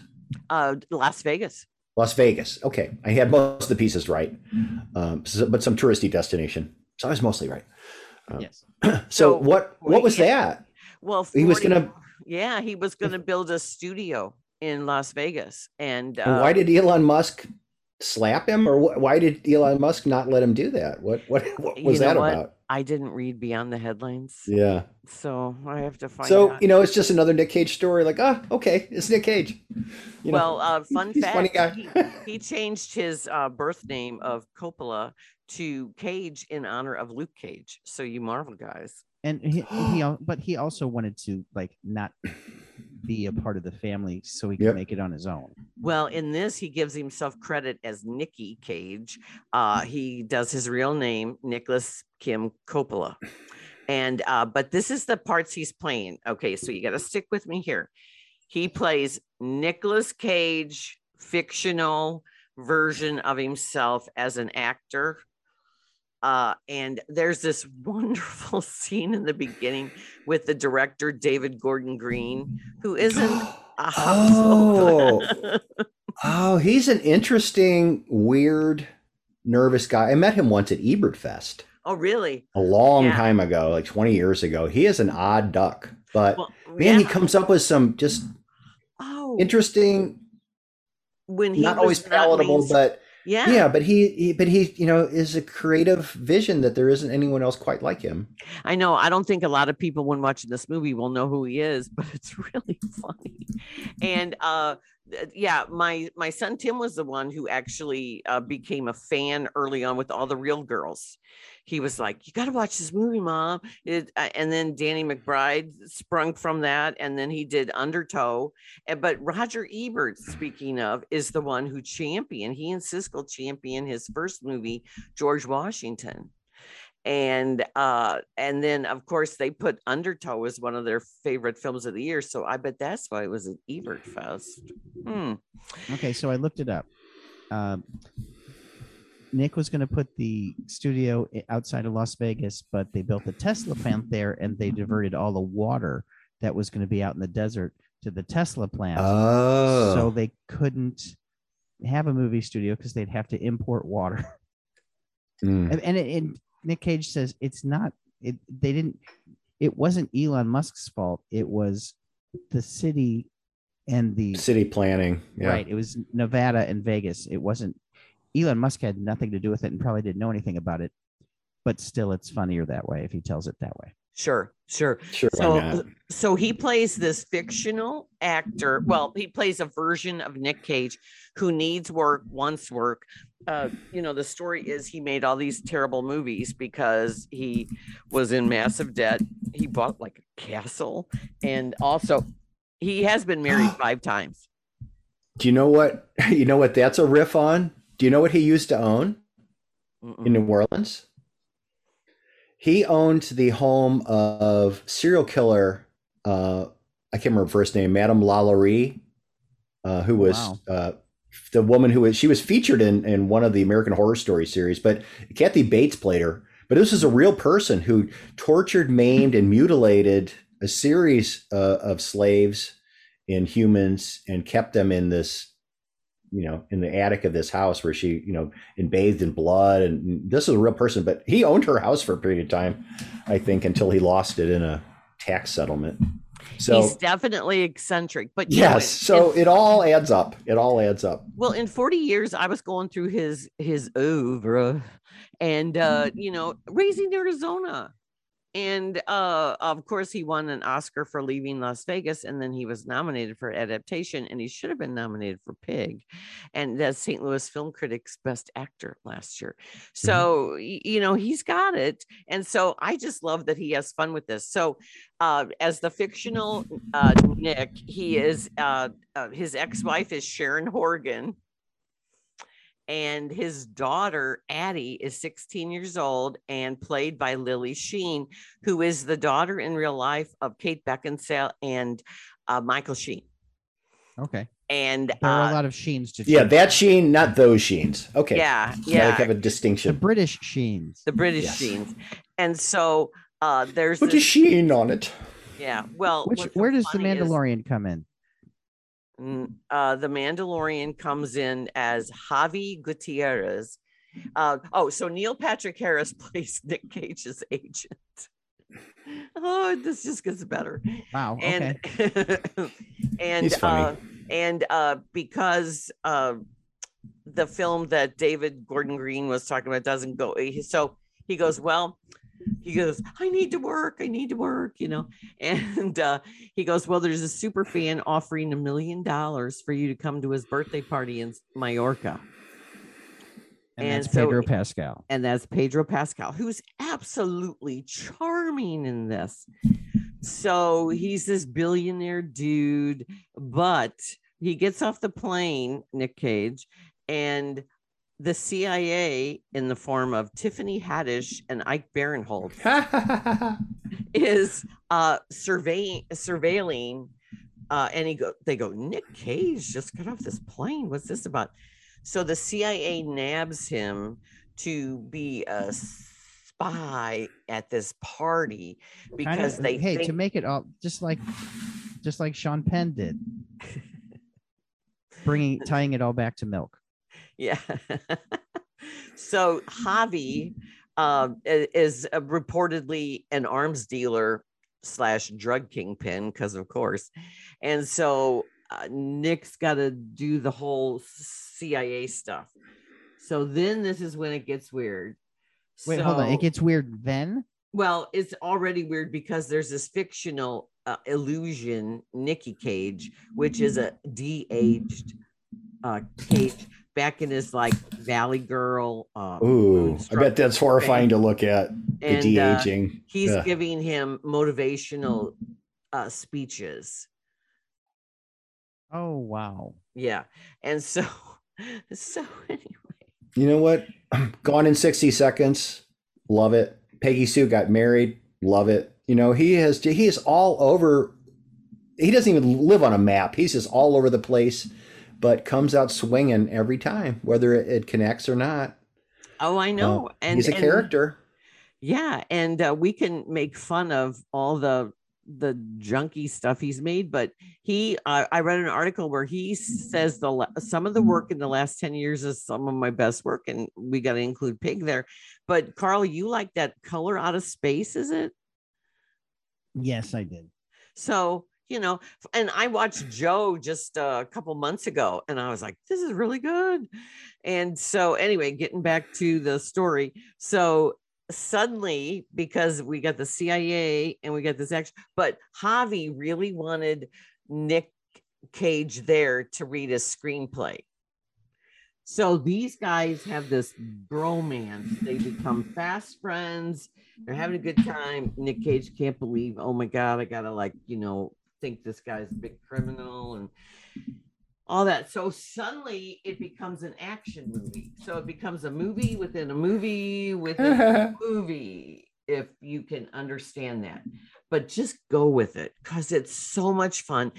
Uh, Las Vegas. Las Vegas? Okay, I had most of the pieces right, um, so- but some touristy destination. So I was mostly right. Um, Yes. So, So, what what was yeah. that? Well, He was gonna- Yeah, he was going to build a studio in Las Vegas, and, uh, And why did Elon Musk slap him, or wh- why did Elon Musk not let him do that? What what, what was that what? about? I didn't read beyond the headlines, Yeah. so I have to find So out. you know, it's just another Nick Cage story. Like, ah, okay, it's Nick Cage. You know, well, uh, fun he's a funny fact: guy. he, he changed his uh, birth name of Coppola to Cage in honor of Luke Cage. So you Marvel guys. And he, he but he also wanted to like not be a part of the family so he could Yep. make it on his own. Well, in this, he gives himself credit as Nicky Cage. Uh, he does his real name, Nicholas Kim Coppola. And uh, but this is the parts he's playing. Okay, so you got to stick with me here. He plays Nicholas Cage, fictional version of himself as an actor. Uh, and there's this wonderful scene in the beginning with the director David Gordon Green, who isn't Oh. oh, he's an interesting, weird, nervous guy. I met him once at Ebert Fest oh, really? a long Yeah. time ago, like 20 years ago. He is an odd duck, but Well, man, he comes up with some just Oh, interesting, when he not always palatable, but yeah, yeah, but he, he, but he, you know, is a creative vision that there isn't anyone else quite like him. I know. I don't think a lot of people, when watching this movie, will know who he is, but it's really funny. And uh, yeah, my my son Tim was the one who actually uh, became a fan early on with all the real girls. He was like, "You got to watch this movie, mom." It, uh, and then Danny McBride sprung from that, and then he did Undertow. And but Roger Ebert, speaking of, is the one who championed. He and Siskel championed his first movie, George Washington and uh and then of course they put undertow as one of their favorite films of the year so i bet that's why it was an ebert fest hmm. Okay, so I looked it up. Um, Nick was going to put the studio outside of Las Vegas, but they built a Tesla plant there and they diverted all the water that was going to be out in the desert to the Tesla plant. Oh, So they couldn't have a movie studio because they'd have to import water. Mm. and and, it, and Nick Cage says it's not. It they didn't. It wasn't Elon Musk's fault. It was the city and the city planning. Yeah. right. It was Nevada and Vegas. It wasn't. Elon Musk had nothing to do with it and probably didn't know anything about it. But still, it's funnier that way if he tells it that way. Sure sure Sure. so so he plays this fictional actor well he plays a version of nick cage who needs work wants work uh you know the story is he made all these terrible movies because he was in massive debt he bought like a castle and also he has been married five times Do you know what? You know what that's a riff on? Do you know what he used to own Mm-mm. in New Orleans? He owned the home of serial killer. Uh, I can't remember first name, Madame Lalaurie, uh, who was Wow. uh, the woman who was she was featured in in one of the American Horror Story series, but Kathy Bates played her. But this is a real person who tortured, maimed, and mutilated a series uh, of slaves and humans and kept them in this, you know, in the attic of this house where she, you know, and bathed in blood. And this is a real person, but he owned her house for a period of time, I think, until he lost it in a tax settlement. So he's definitely eccentric but you know, yes, so in- it all adds up. It all adds up. Well, in 40 years, I was going through his his oeuvre and uh, you know, raising Arizona. And uh of course he won an Oscar for leaving Las Vegas and then he was nominated for adaptation and he should have been nominated for Pig and that's St. Louis Film Critics Best Actor last year. So y- you know, he's got it. And so I just love that he has fun with this. So uh as the fictional uh Nick, he is uh, uh his ex-wife is Sharon Horgan and his daughter Addie is 16 years old and played by Lily Sheen, who is the daughter in real life of Kate Beckinsale and uh, Michael Sheen. Okay. And There are a uh, lot of Sheens to Yeah, that Sheen, not those Sheens. Okay. yeah, Yeah. yeah, Like have a distinction. the distinction. British Sheens. the British Yes. Sheens. And so uh, there's Put a Sheen on it. yeah. Well, Which where does the funny is- Mandalorian come in? Mm, uh, the Mandalorian comes in as Javi Gutierrez. Uh, oh, so Neil Patrick Harris plays Nick Cage's agent. Oh, this just gets better. Wow. And Okay. and funny. uh, and uh, because uh, the film that David Gordon Green was talking about doesn't go, so he goes, well, he goes, I need to work, I need to work, you know, and uh, he goes, well, there's a super fan offering a million dollars for you to come to his birthday party in Mallorca. And, and that's so- Pedro Pascal. and that's Pedro Pascal, who's absolutely charming in this. So he's this billionaire dude, but he gets off the plane, Nick Cage, and the CIA, in the form of Tiffany Haddish and Ike Barinholtz, is uh, surveying, surveilling. Uh, and he go, they go, Nick Cage just got off this plane. What's this about? So the CIA nabs him to be a spy at this party because they hey think, to make it all just like just like Sean Penn did, bringing tying it all back to milk. Yeah. so Javi um, i- is uh, reportedly an arms dealer slash drug kingpin because of course, and so uh, Nick's got to do the whole CIA stuff. So then this is when it gets weird. Wait, hold on. It gets weird then. Well, it's already weird because there's this fictional uh, illusion, Nikki Cage, which is a de-aged uh, Cage back in his like Valley Girl. Uh, Ooh, I bet that's horrifying to look at. The and de uh, aging. he's Yeah. giving him motivational uh, speeches. Oh wow. Yeah, and so so anyway, You know what? Gone in 60 seconds. Love it. Peggy Sue got married. Love it. You know, he has he is all over he doesn't even live on a map. He's just all over the place, but comes out swinging every time, whether it, it connects or not. oh I know, and He's a and- character. Yeah, and uh, we can make fun of all the the junky stuff he's made, but he uh, I read an article where he says the some of the work in the last 10 years is some of my best work and we got to include pig there. But Carl, you like that color out of space, is it? Yes, I did. So, you know, and I watched Joe just uh, a couple months ago and I was like, this is really good. And so, anyway, getting back to the story. So, suddenly, because we got the CIA and we got this action, but Javi really wanted Nick Cage there to read a screenplay. So these guys have this bromance. They become fast friends. They're having a good time. Nick Cage can't believe, oh my God, I gotta like, you know, think this guy's a big criminal and all that. So suddenly it becomes an action movie. So it becomes a movie within a movie within a movie, if you can understand that. But just go with it because it's so much fun.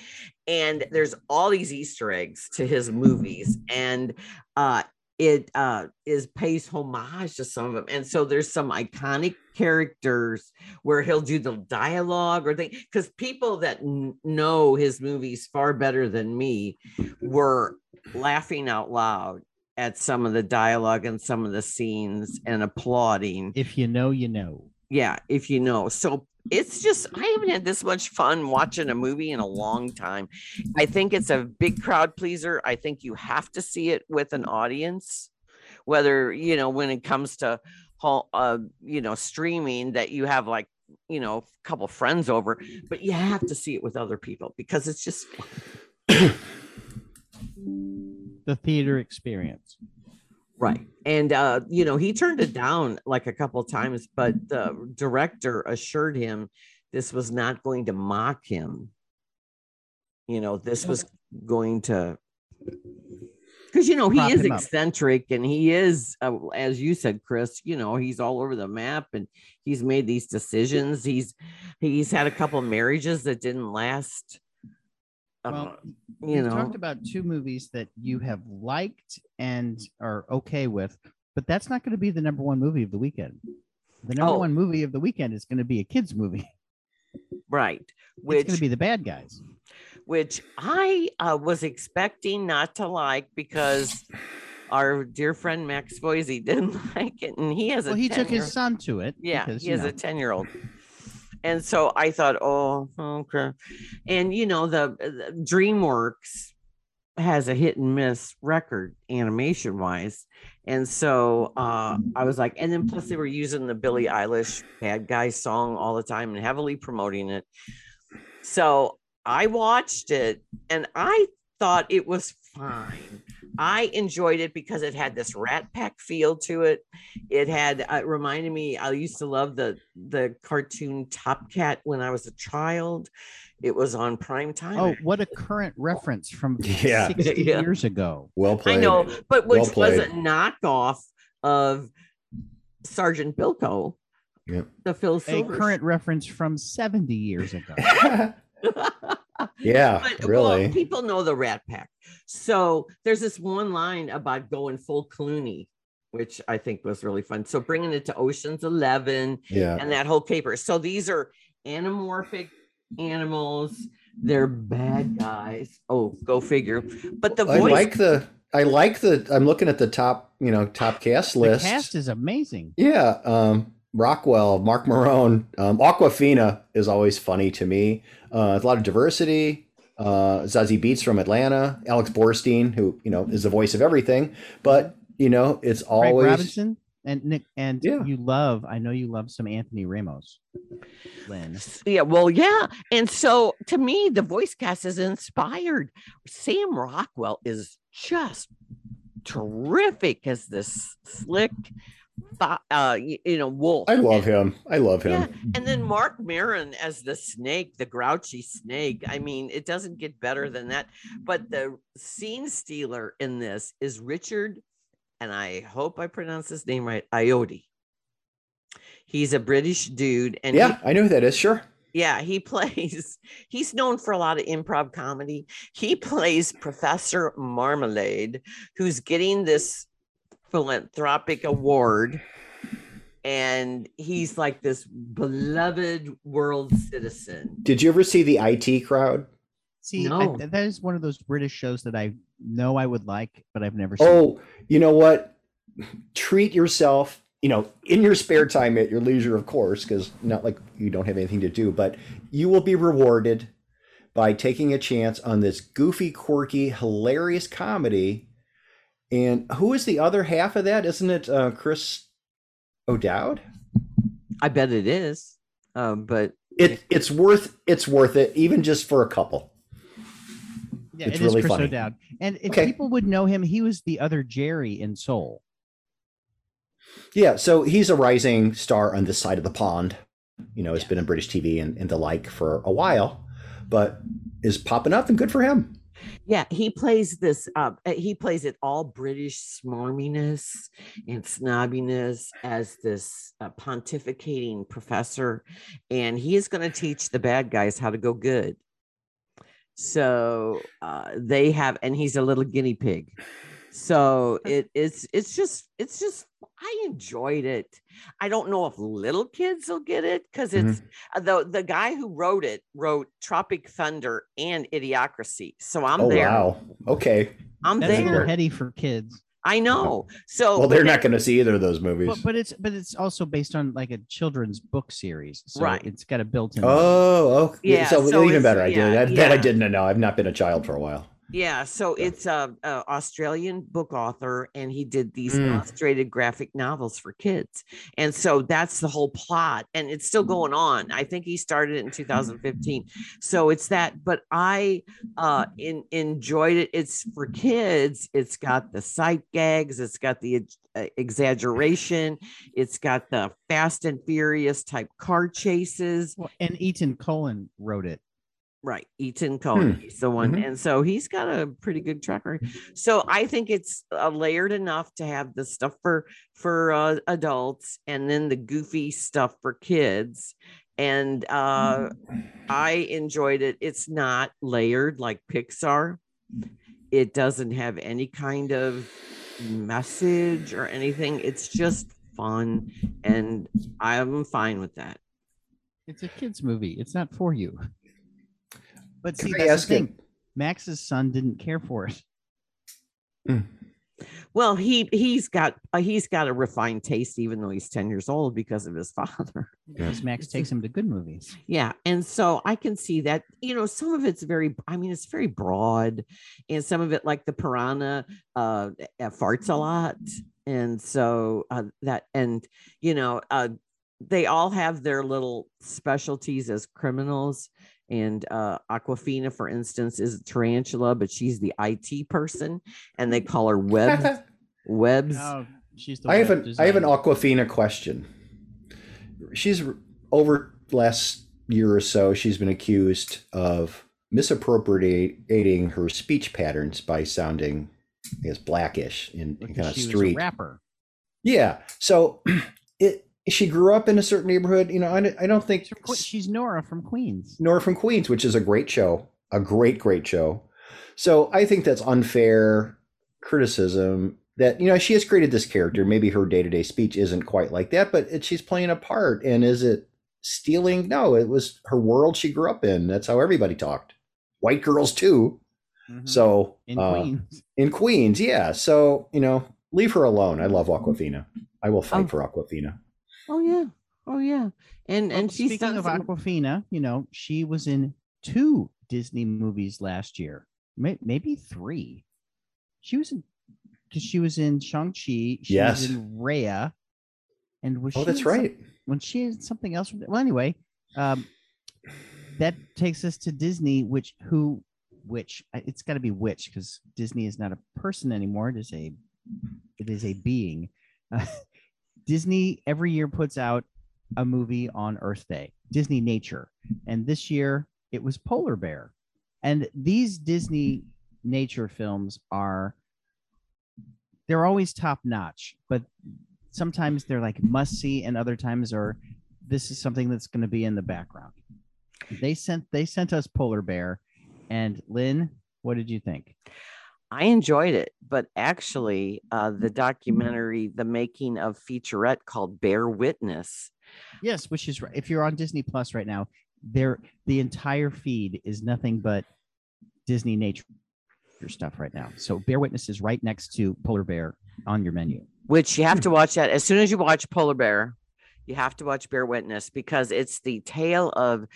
And there's all these Easter eggs to his movies. And uh it uh is pays homage to some of them and so there's some iconic characters where he'll do the dialogue or thing because people that n- know his movies far better than me were laughing out loud at some of the dialogue and some of the scenes and applauding. If you know, you know. yeah if you know. So it's just i haven't had this much fun watching a movie in a long time. I think it's a big crowd pleaser. I think you have to see it with an audience whether you know when it comes to uh you know streaming that you have like you know a couple friends over but you have to see it with other people because it's just The theater experience. Right. And uh, you know, he turned it down like a couple of times, but the director assured him this was not going to mock him. You know, this was going to because you know he prop is him up. eccentric and he is uh, as you said chris you know he's all over the map and he's made these decisions he's he's had a couple of marriages that didn't last uh, Well, you we know talked about two movies that you have liked and are okay with, but that's not going to be the number one movie of the weekend. The number Oh. one movie of the weekend is going to be a kids movie. right it's which going to be the bad guys. which i uh, was expecting not to like because our dear friend max Voisey didn't like it and he has Well, a he took his son to it. Yeah, because, he has know, a 10 year old. And so I thought, oh, okay. And you know, the, the DreamWorks has a hit and miss record animation wise. And so uh, I was like, and then plus they were using the Billie Eilish bad guy song all the time and heavily promoting it. So I watched it and I thought it was fine. I enjoyed it because it had this Rat Pack feel to it. It had uh, it reminded me. I used to love the the cartoon Top Cat when I was a child. It was on prime time. Oh, what a current reference from Yeah. 60 Yeah. years ago. Well played. I know, but which Well was a knockoff of Sergeant Bilko, Yep. the Phil A current reference from 70 years ago. yeah, But, really. well, people know the Rat Pack. So there's this one line about going full Clooney, which I think was really fun. So bringing it to Ocean's Eleven yeah. and that whole caper. So these are anamorphic animals. They're bad guys. Oh, go figure. But the I voice, like the I like the I'm looking at the top, you know, top cast the list. cast is amazing. Yeah, um, Rockwell, Mark Maron, um, Awkwafina is always funny to me. Uh, a lot of diversity. Uh, Zazie Beetz from Atlanta, Alex Borstein, who you know is the voice of everything, but you know it's Craig always Robinson and Nick and Yeah. you love I know you love some Anthony Ramos. Lynn. yeah, well, yeah. And so to me, the voice cast is inspired. Sam Rockwell is just terrific as this slick, th- uh, you know, wolf. I love him. I love him. Yeah, and then Mark Maron as the snake, the grouchy snake. I mean, it doesn't get better than that. But the scene stealer in this is Richard, and I hope I pronounce his name right, Ayoade. He's a British dude, and he- Yeah, I know who that is. Sure. yeah, he plays. He's known for a lot of improv comedy. He plays Professor Marmalade, who's getting this philanthropic award. And he's like this beloved world citizen. Did you ever see the IT crowd? See, I- that is one of those British shows that I know I would like, but I've never seen. Oh, you know what? Treat yourself, you know, in your spare time at your leisure, of course, because not like you don't have anything to do, but you will be rewarded by taking a chance on this goofy, quirky, hilarious comedy. And who is the other half of that? Isn't it uh, Chris O'Dowd? I bet it is. Um, but It it's worth it's worth it, even just for a couple. yeah, it's it is really Chris funny. O'Dowd. And if Okay. people would know him, he was the other Jerry in Soul. Yeah, so he's a rising star on this side of the pond. You know, it's Yeah. been in British TV and, and the like for a while, but is popping up and good for him. Yeah, he plays this. Uh, he plays it all British smarminess and snobbiness as this uh, pontificating professor, and he is going to teach the bad guys how to go good. So uh, they have, and he's a little guinea pig. So it, it's it's just it's just I enjoyed it. I don't know if little kids will get it because it's uh, the the guy who wrote it wrote Tropic Thunder and Idiocracy. So I'm oh there. wow. Okay. I'm That's a there. little heady for kids. I know. So Well, they're not going to see either of those movies. But, but it's but it's also based on like a children's book series, so Right. it's got a built-in. oh, oh, Yeah, So, so even it's- better. I yeah, did that, that I didn't know. I've not been a child for a while. Yeah, so it's a, a Australian book author, and he did these Mm. illustrated graphic novels for kids, and so that's the whole plot, and it's still going on. I think he started it in 2015, so it's that. But I uh, in, enjoyed it. It's for kids. It's got the sight gags. It's got the uh, exaggeration. It's got the Fast and Furious type car chases. Well, and Etan Cohen wrote it. Right, Ethan Cohen. Hmm. He's the one, Mhm. and so he's got a pretty good track record. So I think it's uh, layered enough to have the stuff for for uh, adults, and then the goofy stuff for kids. And uh, I enjoyed it. It's not layered like Pixar. It doesn't have any kind of message or anything. It's just fun, and I'm fine with that. It's a kids movie. It's not for you. But see, Can that's ask the you- thing. Max's son didn't care for it. Well, he he's got uh, he's got a refined taste, even though he's ten years old because of his father. Because Max takes him to good movies. Yeah, and so I can see that. You know, some of it's very. I mean, it's very broad, and some of it, like the piranha, uh, uh, farts a lot, and so uh, that, and you know, uh, they all have their little specialties as criminals. And uh, Awkwafina, for instance, is a tarantula, but she's the IT person, and they call her Webs. Webs. Oh, she's the I have web an I have an. Awkwafina question. She's over last year or so. She's been accused of misappropriating her speech patterns by sounding, I guess, blackish in, kind of she was a street. rapper. Yeah. So it she grew up in a certain neighborhood. You know, I, don't- I don't think She's from Que- She's Nora from Queens. Nora from Queens, which is a great show, a great, great show. So I think that's unfair criticism that, you know, she has created this character. Maybe her day to day speech isn't quite like that, but it, she's playing a part. And is it stealing? No, it was her world she grew up in. That's how everybody talked. White girls, too. Mhm. So in uh, Queens. in Queens, yeah. So, you know, leave her alone. I love Awkwafina. I will fight Oh. for Awkwafina. Oh yeah. Oh yeah. And Well, and she's speaking of some- Awkwafina, you know, she was in two Disney movies last year, May- maybe three. She was in because she was in Shang Chi. Yes. was in Raya, and was Oh, she that's in some- right. when she had something else. Well, anyway, um, that takes us to Disney, which who, which it's got to be which because Disney is not a person anymore. It is a, it is a being. Uh, Disney every year puts out a movie on Earth Day, Disneynature, and this year it was Polar Bear, and these Disney nature films are. They're always top notch, but sometimes they're like must see and other times are this is something that's going to be in the background. They sent they sent us polar bear. And lynn what did you think I enjoyed it, but actually, uh, the documentary, the making of featurette called Bear Witness. yes which is right if you're on disney plus right now there the entire feed is nothing but disney nature stuff right now so bear witness is right next to polar bear on your menu which you have to watch that as soon as you watch Polar Bear, you have to watch Bear Witness because it's the tale of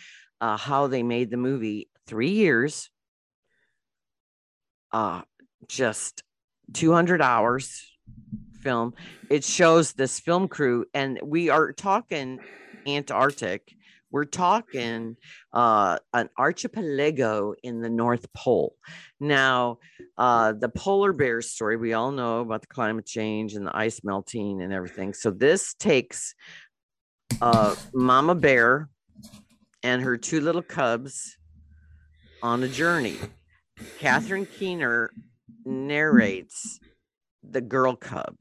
uh, how they made the movie. Three years, uh, just 200 hours film. It shows this film crew, and we are talking Antarctic. We're talking uh, an archipelago in the North Pole. Now, uh, the polar bear story, we all know about the climate change and the ice melting and everything. So this takes uh, Mama Bear and her two little cubs on a journey. Catherine Keener narrates the girl cub.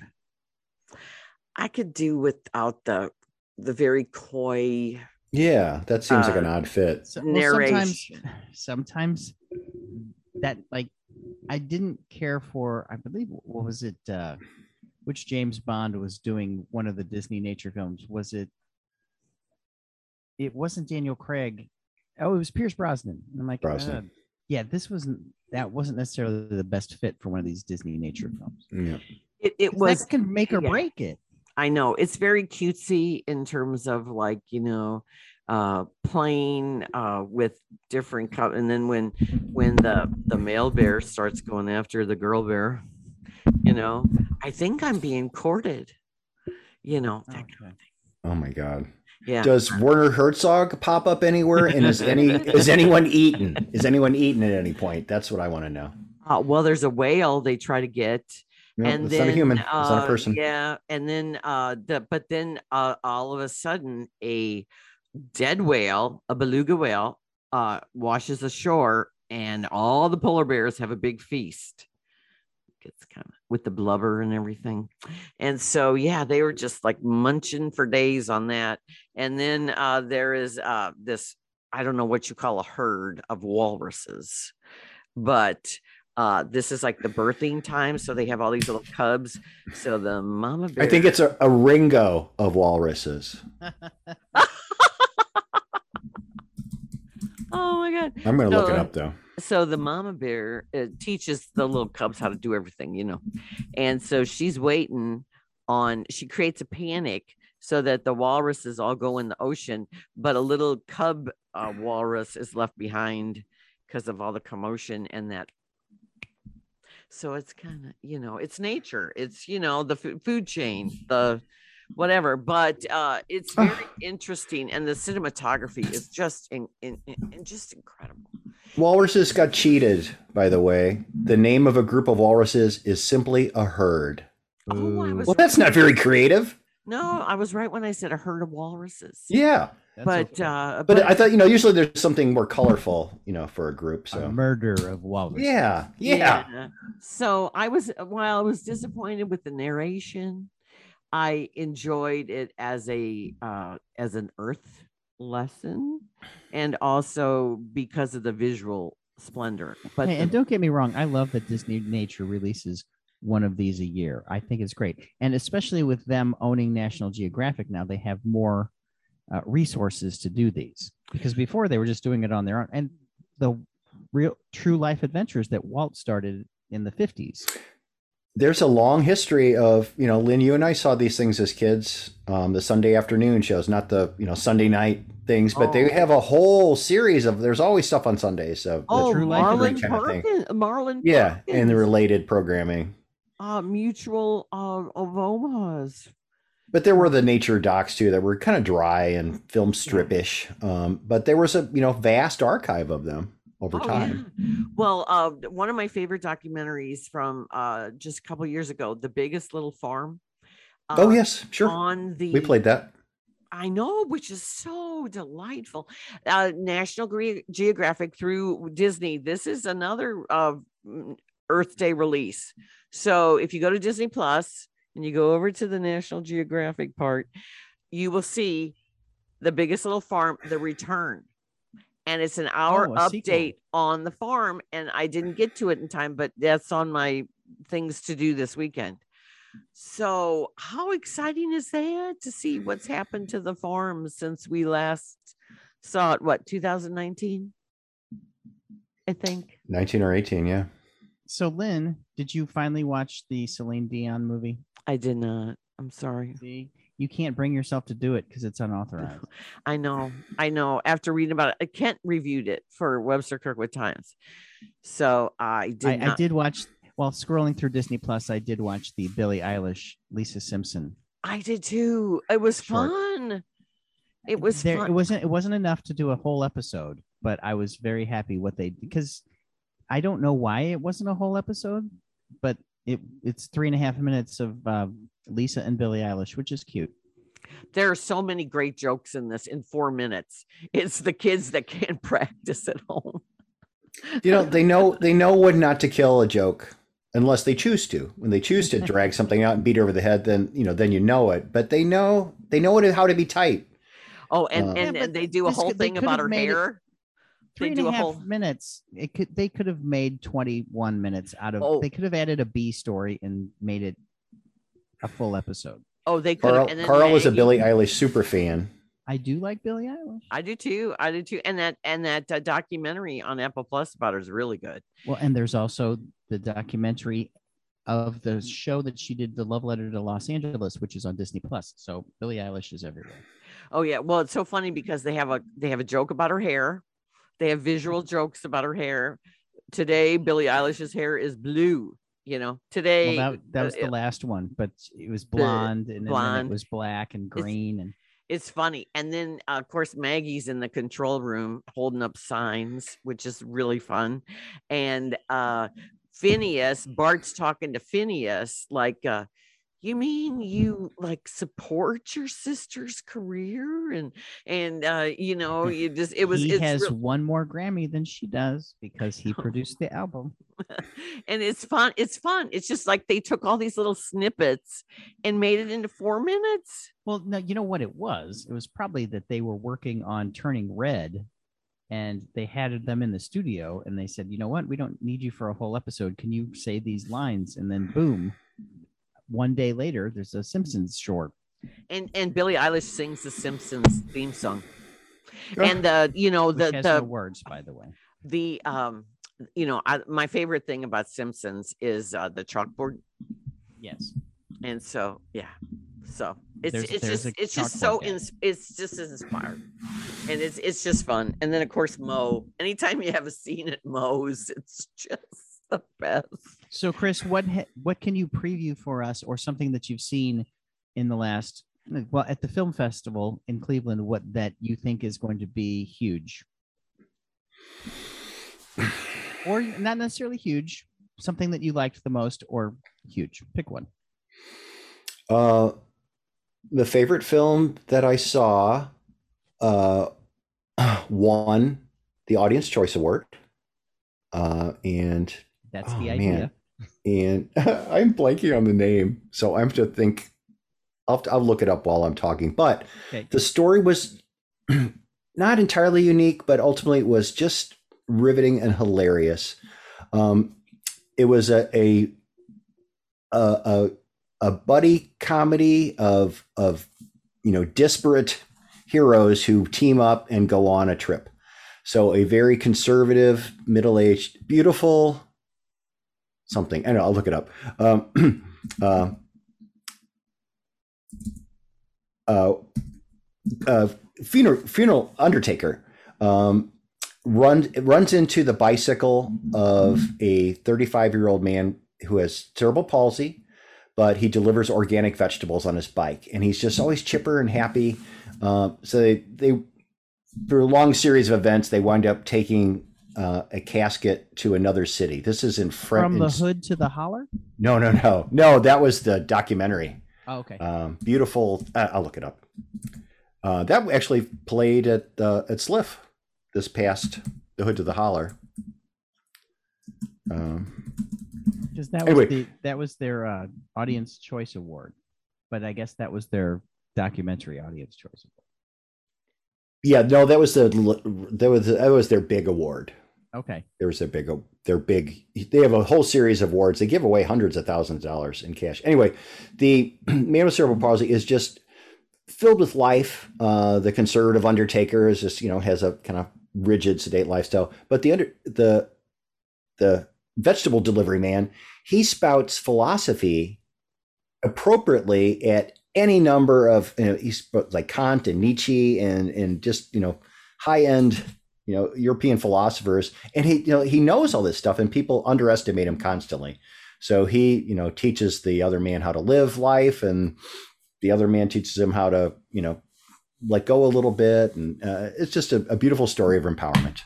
I could do without the the very coy Yeah, that seems like an Uh, odd fit. So, well, sometimes, Narration. sometimes that like I didn't care for. I believe what was it? Uh, which James Bond was doing one of the Disneynature films? Was it? It wasn't Daniel Craig. Oh, it was Pierce Brosnan. I'm like, Brosnan. uh, yeah, this wasn't. That wasn't necessarily the best fit for one of these Disneynature films. Yeah. it, it 'Cause was that can make or yeah. break it. I know it's very cutesy in terms of like, you know, uh playing uh with different co- and then when when the the male bear starts going after the girl bear, you know, I think I'm being courted. You know, that kind of Okay. Oh my God. Yeah. Does Werner Herzog pop up anywhere? And is any is anyone eaten? Is anyone eaten at any point? That's what I want to know. Uh, well, there's a whale they try to get, No, and it's then not a human. it's not a uh, person. Yeah, and then uh, the but then uh, all of a sudden a dead whale, a beluga whale, uh, washes ashore, and all the polar bears have a big feast. It's kind of with the blubber and everything. And so, yeah, they were just like munching for days on that. And then uh, there is uh, this, I don't know what you call a herd of walruses, but uh, this is like the birthing time. So they have all these little cubs. So the mama bear. I think it's a, a ringo of walruses. Oh my God. I'm going to look it up though. so the mama bear uh, teaches the little cubs how to do everything you know and so she's waiting on she creates a panic so that the walruses all go in the ocean but a little cub uh, walrus is left behind because of all the commotion and that so it's kind of you know it's nature it's you know the fu- food chain the whatever but uh it's very interesting and the cinematography is just in, in, in just incredible Walruses got cheated, by the way. The name of a group of walruses is simply a herd. Oh, I Ooh, was Well, that's not very creative. No, I was right when I said a herd of walruses. Yeah. that's but okay. uh But I thought, you know, usually there's something more colorful, you know, for a group. a So, murder of walrus. yeah. Yeah. So I was while I was disappointed with the narration, I enjoyed it as a uh as an earth lesson and also because of the visual splendor. But Hey, the- and don't get me wrong, I love that Disneynature releases one of these a year. I think it's great, and especially with them owning National Geographic now, they have more uh, resources to do these. Because before they were just doing it on their own, and the real true life adventures that Walt started in the fifties. There's a long history of, you know, Lynn, you and I saw these things as kids, um, the Sunday afternoon shows, not the, you know, Sunday night things, but they Oh. have a whole series of, there's always stuff on Sundays. So, the- oh, True Life Marlon Adventure kind of thing. Perkins, Marlon yeah. And the related programming. Uh, mutual uh, of Omaha's. But there were the nature docs too that were kind of dry and film stripish. Um, but there was a, you know, vast archive of them over Oh, time. yeah. Well, uh, one of my favorite documentaries from uh, just a couple years ago, "The Biggest Little Farm." Oh, uh, yes. Sure. On the We played that. I know, which is so delightful. Uh, National Gre- Geographic through Disney. This is another uh, Earth Day release. So if you go to Disney Plus and you go over to the National Geographic part, you will see the biggest little farm, the return. And it's an hour Oh, a sequel. update on the farm. And I didn't get to it in time, but that's on my things to do this weekend. So, how exciting is that to see what's happened to the farm since we last saw it? What 2019? I think. 19 or 18. Yeah. So, Lynn, did you finally watch the Celine Dion movie? I did not. I'm sorry. See, you can't bring yourself to do it because it's unauthorized. I know. I know. After reading about it, Kent reviewed it for Webster Kirkwood Times. So I did. I, not. I did watch while scrolling through Disney Plus. I did watch the Billie Eilish, Lisa Simpson. I did too. It was Short. fun. It was there, fun. It wasn't. It wasn't enough to do a whole episode, but I was very happy what they because I don't know why it wasn't a whole episode, but it it's three and a half minutes of uh, Lisa and Billie Eilish, which is cute. there are so many great jokes in this in four minutes. It's the kids that can't practice at home. You know, they know they know when not to kill a joke unless they choose to. When they choose to drag something out and beat it over the head, then you know, then you know it. But they know they know what how to be tight. Oh, and Uh, and, Yeah, and they do a whole thing about her made it- hair. Three They and a half whole. minutes. It could they could have made twenty one minutes out of. Oh. They could have added a B story and made it a full episode. Oh, they could. Carl and then Carl was a Billie Eilish super fan. I do like Billie Eilish. I do too. I do too. And that and that uh, documentary on Apple Plus about her is really good. Well, and there's also the documentary of the show that she did, the Love Letter to Los Angeles, which is on Disney Plus. So Billie Eilish is everywhere. Oh yeah. Well, it's so funny because they have a they have a joke about her hair. They have visual jokes about her hair. Today, Billie Eilish's hair is blue. You know, today Well, that, that was uh, the last one, but it was blonde, and then blonde. it was black and green, and it's funny. And then, uh, of course, Maggie's in the control room holding up signs, which is really fun. And uh, Finneas, Bart's talking to Finneas, like, uh, you mean you like support your sister's career and and uh you know you just it was he has real- one more Grammy than she does because he produced the album. and it's fun it's fun it's just like they took all these little snippets and made it into four minutes Well, no, you know what it was? It was probably that they were working on Turning Red and they had them in the studio and they said, you know what? We don't need you for a whole episode. Can you say these lines? And then boom, one day later, there's a Simpsons short. and and billie eilish sings the simpsons theme song. And the you know the the no words, by the way. the um you know I, my favorite thing about simpsons is uh the chalkboard. Yes. and so yeah. So it's There's- it's there's just it's just so ins- it's just inspired. And it's it's just fun. And then of course Moe anytime you have a scene at Moe's it's just the best So, Chris, what ha- what can you preview for us, or something that you've seen in the last well at the film festival in Cleveland? What that you think is going to be huge, or not necessarily huge? Something that you liked the most, or huge? Pick one. Uh, the favorite film that I saw uh, won the Audience Choice Award. Uh, and That's Oh, the man. idea. and I'm blanking on the name, so I'm to think. I'll, I'll look it up while I'm talking. But Okay. the story was not entirely unique, but ultimately it was just riveting and hilarious. Um, it was a a a, a, a buddy comedy of of you know disparate heroes who team up and go on a trip. So a very conservative, middle aged, beautiful something. Know. I'll look it up. Um, uh, uh, uh, funeral funeral undertaker um, runs runs into the bicycle of a 35 year old man who has cerebral palsy, but he delivers organic vegetables on his bike, and he's just always chipper and happy. Um, so they, they through a long series of events, they wind up taking uh, a casket to another city. This is in French. From the hood to the holler. No, no, no, no. That was the documentary. Oh, okay. Um, beautiful. Uh, I'll look it up. Uh, that actually played at uh, at SLIFF this past the Hood to the Holler. Um, Because that anyway. was the that was their uh, audience choice award, but I guess that was their documentary audience choice award. yeah, no, that was the that was that was their big award. Okay. There's their big their big. They have a whole series of awards. They give away hundreds of thousands of dollars in cash. Anyway, the man with cerebral palsy is just filled with life. Uh, the conservative undertaker is just you know has a kind of rigid, sedate lifestyle. But the under the the vegetable delivery man, he spouts philosophy appropriately at any number of you know, he's like Kant and Nietzsche and and just you know high end you know European philosophers, and he you know he knows all this stuff, and people underestimate him constantly. So he you know teaches the other man how to live life, and the other man teaches him how to you know let go a little bit, and uh, it's just a, a beautiful story of empowerment.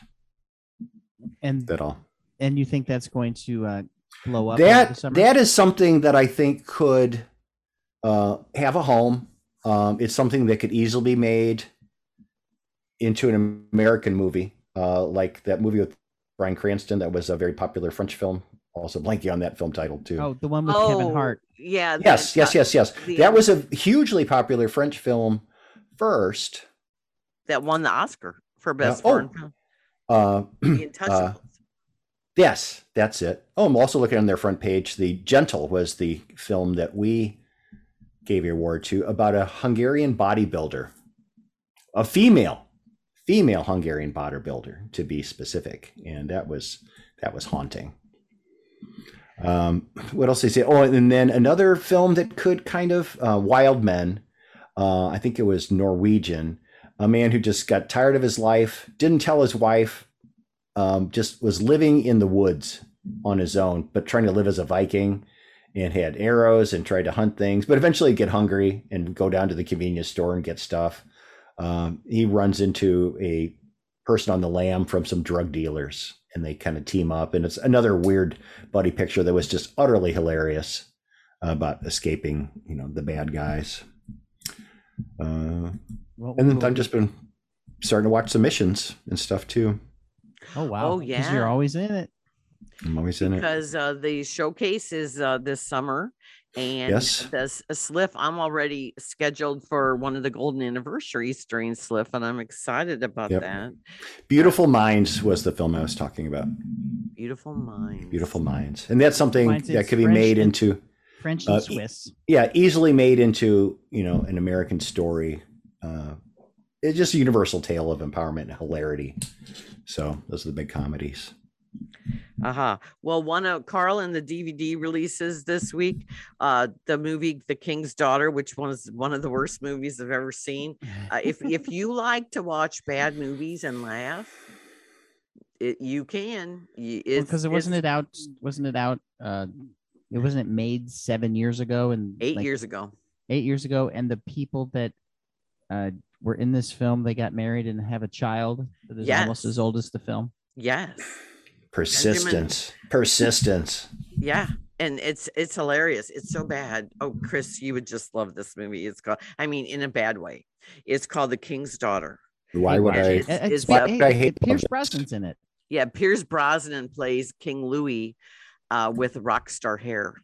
And That all. and you think that's going to uh, blow up that that is something that I think could uh, have a home. Um, it's something that could easily be made into an American movie, uh, like that movie with Bryan Cranston that was a very popular French film. Also blanking on that film title too. oh, the one with Kevin Hart. yeah yes, that- yes, yes, yes. the- That was a hugely popular French film first. that won the oscar for best oh. foreign film Uh, the Untouchables. Yes, that's it. Oh, I'm also looking on their front page. The Gentle was the film that we gave the award to about a Hungarian bodybuilder, a female, female Hungarian bodybuilder to be specific, and that was that was haunting. Um, what else I say? Oh, and then another film that could kind of uh, Wild Men. Uh, I think it was Norwegian. A man who just got tired of his life, didn't tell his wife, um, just was living in the woods on his own, but trying to live as a Viking and had arrows and tried to hunt things, but eventually get hungry and go down to the convenience store and get stuff. Um, he runs into a person on the lam from some drug dealers and they kind of team up. And it's another weird buddy picture that was just utterly hilarious. about escaping, you know, the bad guys. Uh, Well, and then well, I've just been starting to watch the missions and stuff too. oh wow, Oh yeah. you're always in it. I'm always in it. because uh, the showcase is uh, this summer and Yes. the s- uh, SLIFF I'm already scheduled for one of the golden anniversaries during SLIFF and I'm excited about Yep. that. Beautiful Minds was the film I was talking about. Beautiful Minds. Beautiful Minds, and that's something Minds, that could be French made and- into French and Uh, e- Swiss. yeah, easily made into you know an American story. Uh, it's just a universal tale of empowerment and hilarity. So those are the big comedies. Uh-huh. Well, one of Carl and the DVD releases this week. Uh the movie The King's Daughter, which was one of the worst movies I've ever seen. Uh, if if you like to watch bad movies and laugh, it, you can. Because it wasn't it out? Wasn't it out? Uh, it wasn't it made seven years ago and eight like, years ago. eight years ago, and the people that uh, were in this film they got married and have a child that is almost as old as the film. Yes. Persistence, persistence. Yeah. And it's it's hilarious. It's so bad. Oh, Chris, you would just love this movie. It's called, I mean, in a bad way. It's called The King's Daughter. Why would watch I? It's- it's- it's why hey, would I hey, hate Pierce this? Brosnan's in it. Yeah, Pierce Brosnan plays King Louis uh, with rock star hair.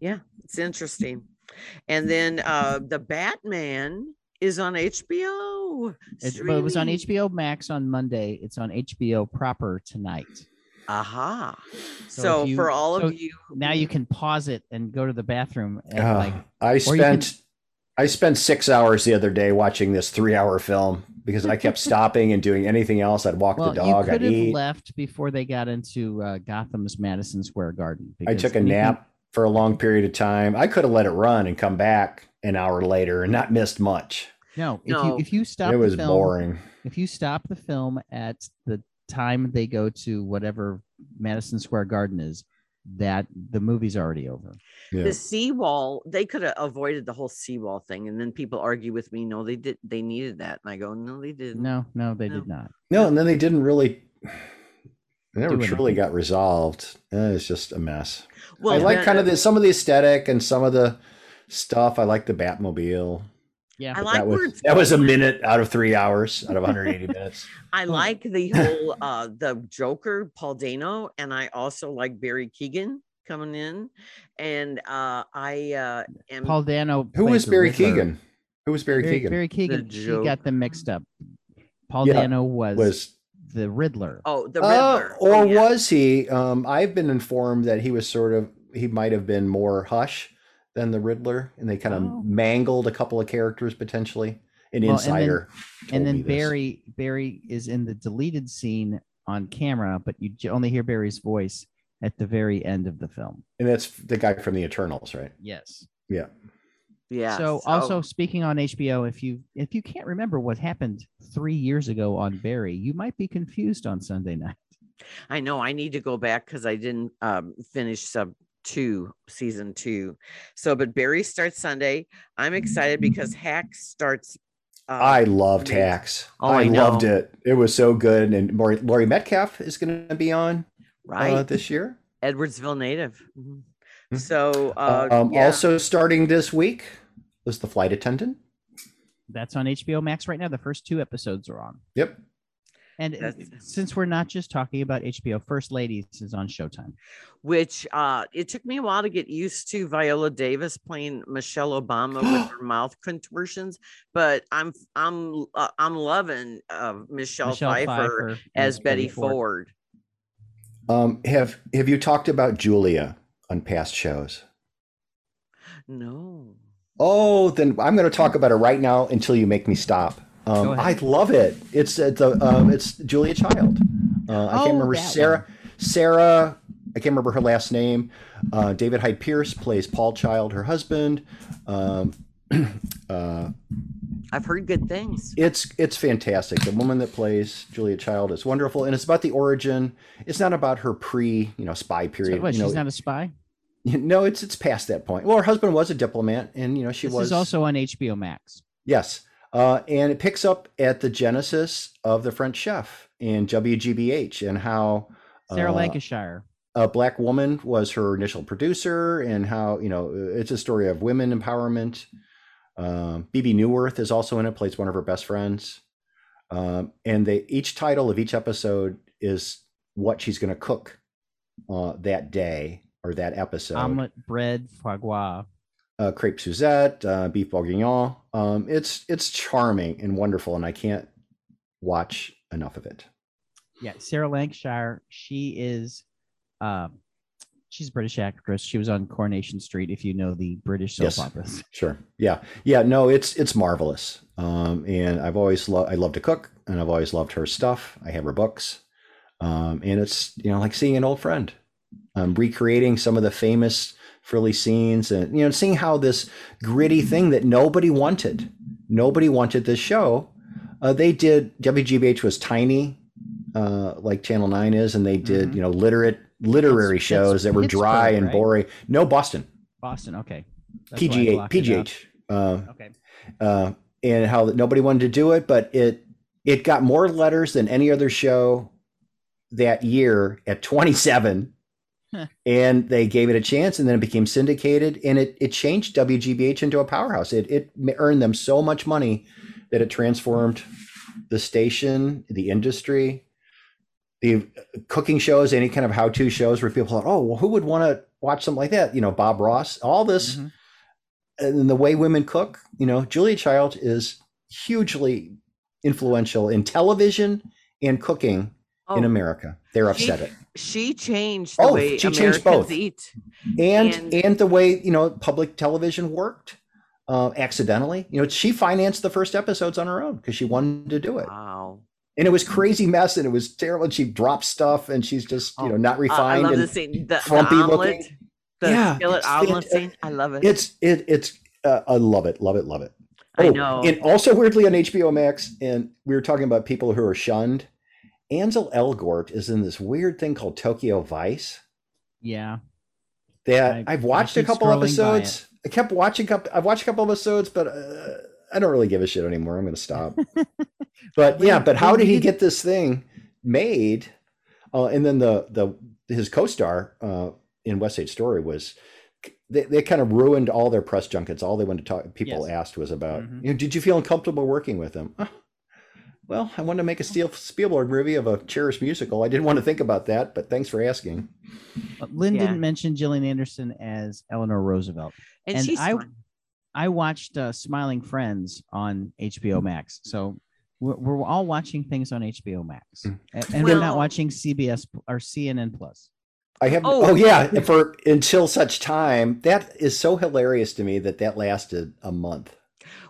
Yeah, it's interesting. And then uh, the Batman is on HBO. It, well, it was on. HBO Max on Monday. It's on HBO proper tonight. Aha. So So, you- for all so of you, Now you can pause it and go to the bathroom. And Uh, like, I or can- spent I spent six hours the other day watching this three hour film because I kept stopping and doing anything else. I'd walk well, the you dog. could I'd have eat. left before they got into uh, Gotham's Madison Square Garden. I took a anything- nap for a long period of time. I could have let it run and come back an hour later and not missed much. No, if No. you if you stop it was the film, boring. if you stop the film at the time they go to whatever Madison Square Garden is, that the movie's already over. Yeah. the seawall, they could have avoided the whole seawall thing. And then people argue with me, no, they did, they needed that. And I go, no, they didn't. No, no, they No. did not. No, and then they didn't really. They never truly anything. got resolved. Eh, it's just a mess. Well, I like the- kind of the some of the aesthetic and some of the stuff. I like the Batmobile. Yeah, I like that was that was a minute out of three hours out of 180 minutes. I like the whole uh the Joker, Paul Dano, and I also like Barry Keoghan coming in. And uh I uh am Paul Dano. Who was Barry Riddler. Keoghan? Who was Barry, Barry, Keoghan? Barry Keoghan. She got them mixed up. Paul Yeah, Dano was, was the Riddler. oh the Oh, Riddler. or Oh, yeah. was he? Um, I've been informed that he was sort of he might have been more Hush than the Riddler, and they kind of Oh. mangled a couple of characters potentially. An Well, and then- insider, and then me this. Barry Barry is in the deleted scene on camera, but you only hear Barry's voice at the very end of the film. and that's the guy from the Eternals, right? Yes. Yeah. yeah. so, also speaking on HBO, if you if you can't remember what happened three years ago on Barry, you might be confused on Sunday night. I know I need to go back because I didn't um finish sub two season two. So but Barry starts Sunday. I'm excited because Hacks starts uh, I loved amazing. Hacks. Oh, I, I loved it. It was so good. And Laurie, Laurie Metcalf is going to be on right uh, this year. Edwardsville native. Mhm. Mhm. So uh um, yeah. Also starting this week was the flight attendant. That's on HBO Max right now. The first two episodes are on. Yep. And uh, That's- since we're not just talking about HBO, First Ladies is on Showtime. which uh it took me a while to get used to Viola Davis playing Michelle Obama with her mouth contortions, but I'm I'm uh, I'm loving uh, Michelle, Michelle Pfeiffer, Pfeiffer as and Betty Ford. Um, have Have you talked about Julia on past shows? No. Oh, then I'm going to talk about it right now until you make me stop. Um, Go I love it. It's it's a um, it's Julia Child. Uh, I Oh, can't remember that Sarah. Sarah. I can't remember her last name. Uh, David Hyde Pierce plays Paul Child, her husband. Um, uh, I've heard good things. it's it's fantastic. The woman that plays Julia Child is wonderful, and it's about the origin. It's not about her pre, you know, spy So period. what, you know, she's not a spy. no, it's it's past that point. Well, her husband was a diplomat, and you know she this was is also on HBO Max. Yes. Uh, and it picks up at the genesis of the French chef and WGBH and how Sarah uh, Lancashire. a black woman was her initial producer, and how you know it's a story of women empowerment. Um, Bebe Neuwirth is also in it, plays one of her best friends. Um, and they each title of each episode is what she's going to cook uh, that day or that episode. Omelet, bread, foie gras. Uh, crepe Suzette, uh, beef bourguignon. Um, it's it's charming and wonderful, and I can't watch enough of it. Yeah, Sarah Lancashire. She is, um, she's a British actress. She was on Coronation Street. If you know the British soap Yes. operas. Sure. Yeah. Yeah. No, it's it's marvelous. Um, and I've always loved. I love to cook, and I've always loved her stuff. I have her books, um, and it's you know like seeing an old friend, um, recreating some of the famous frilly scenes, and you know seeing how this gritty thing that nobody wanted, nobody wanted this show. Uh, they did. WGBH was tiny, uh, like Channel Nine is, and they did Mhm. you know literate literary That's- shows that's that were dry and right? boring. No, Boston. Boston. Okay. That's PGH. blocked it out. PGH. Uh, Okay. uh, and how that nobody wanted to do it, but it it got more letters than any other show that year at 27. And they gave it a chance, and then it became syndicated, and it it changed WGBH into a powerhouse. It it earned them so much money that it transformed the station, the industry, the cooking shows, any kind of how to shows where people thought, oh, well, who would want to watch something like that? You know, Bob Ross, all this Mhm. and the way women cook, you know, Julia Child is hugely influential in television and cooking in Oh, America. They're she- upset it. She changed the Oh, way she changed Americans both. eat. And, And- and the way, you know, public television worked uh, accidentally. You know, she financed the first episodes on her own because she wanted to do it. Wow. And it was crazy mess and it was terrible. And she dropped stuff and she's just, you Oh, know, not Uh, I refined. love and the scene. The, the frumpy omelet. looking. The Yeah, skillet omelet fant- scene. I love it. it's, it, it's, uh, I love it. Love it. Love it. I Oh, know. And also weirdly on HBO Max, and we were talking about people who are shunned. Ansel Elgort is in this weird thing called Tokyo Vice Yeah. that I- I've watched a couple episodes. I kept watching. Couple, I've watched a couple episodes, but uh, I don't really give a shit anymore. I'm going to stop. but yeah, but how did he get this thing made? Uh, and then the the his co-star uh, in West Side Story was they, they kind of ruined all their press junkets. All they wanted to talk people Yes. asked was about, Mhm. you know, did you feel uncomfortable working with him? "Oh, well, I wanted to make a Steel Spielberg movie of a cherished musical. I didn't want to think about that, but thanks for asking. But Lynn Yeah. didn't mention Gillian Anderson as Eleanor Roosevelt. and, and she's I- fun. I watched uh, Smiling Friends on HBO Max. So we're, we're all watching things on HBO Max, Mm. and, and we're not watching CBS or CNN Plus. I have. Oh. Oh, yeah, for until such time. That is so hilarious to me that that lasted a month.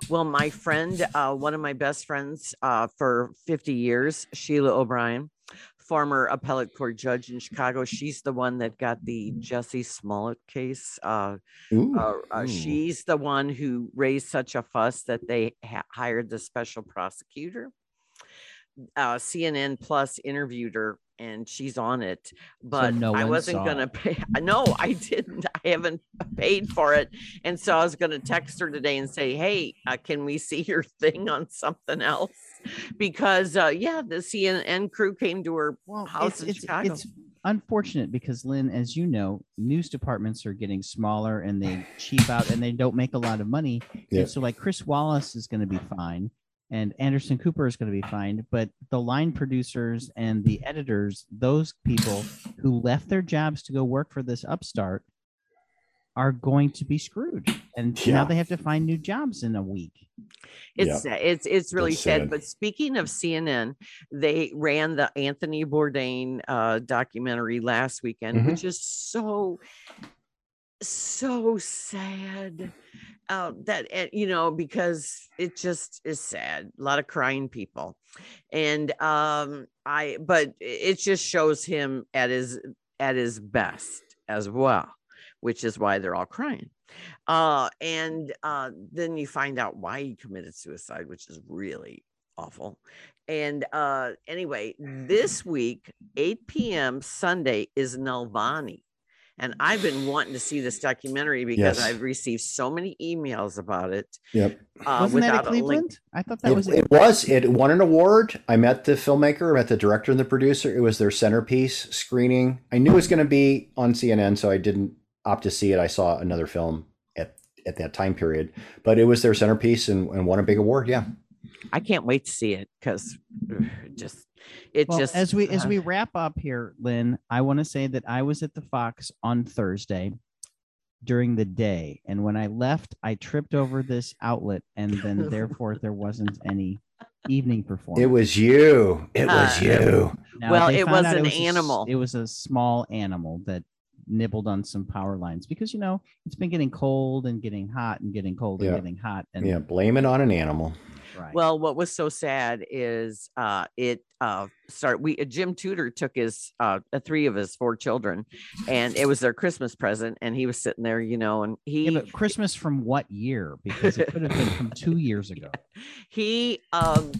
Well, my friend, uh, one of my best friends uh, for 50 years, Sheila O'Brien, former appellate court judge in Chicago. She's the one that got the Jussie Smollett case. Uh, uh, uh, she's the one who raised such a fuss that they ha- hired the special prosecutor. Uh, CNN Plus interviewed her and she's on it, but no I wasn't gonna it. pay. No, I didn't. I haven't paid for it, and so I was gonna text her today and say, "Hey, uh, can we see your thing on something else?" Because uh, yeah, the CNN crew came to her Well, house it's, in it's, Chicago. it's unfortunate because Lynn, as you know, news departments are getting smaller and they cheap out and they don't make a lot of money. Yeah. And so, like Chris Wallace is going to be fine, and Anderson Cooper is going to be fine, but the line producers and the editors, those people who left their jobs to go work for this upstart, are going to be screwed. And Yeah. now they have to find new jobs in a week. It's sad. it's it's really sad. sad. But speaking of CNN, they ran the Anthony Bourdain uh, documentary last weekend, Mhm. which is so so sad. Uh, that you know because it just is sad. A lot of crying people, and um, I but it just shows him at his at his best as well, which is why they're all crying. Uh and uh then you find out why he committed suicide which is really awful. And uh anyway this week 8 p.m sunday is Navalny And I've been wanting to see this documentary because Yes. I've received so many emails about it. Yep. Uh, Wasn't that without at a. Cleveland? I thought that It, was it was. It won an award. I met the filmmaker, I met the director and the producer. It was their centerpiece screening. I knew it was going to be on CNN, so I didn't opt to see it. I saw another film at at that time period, but it was their centerpiece and, and won a big award. Yeah. I can't wait to see it because just it Well, just as we as uh, we wrap up here, Lynn, I want to say that I was at the Fox on Thursday during the day, and when I left, I tripped over this outlet, and then therefore there wasn't any evening performance. It was you. It was Uh, you. Now, Well, it was out an a s- animal. it was a small animal that nibbled on some power lines because you know it's been getting cold and getting hot and getting cold Yeah. and getting hot and Yeah. Blame it on an animal. right. Well, what was so sad is uh it uh start we uh, Jim Tudor took his uh uh, three of his four children and it was their Christmas present and he was sitting there, you know, and he yeah, but Christmas from what year? Because it could have been from two years ago. he um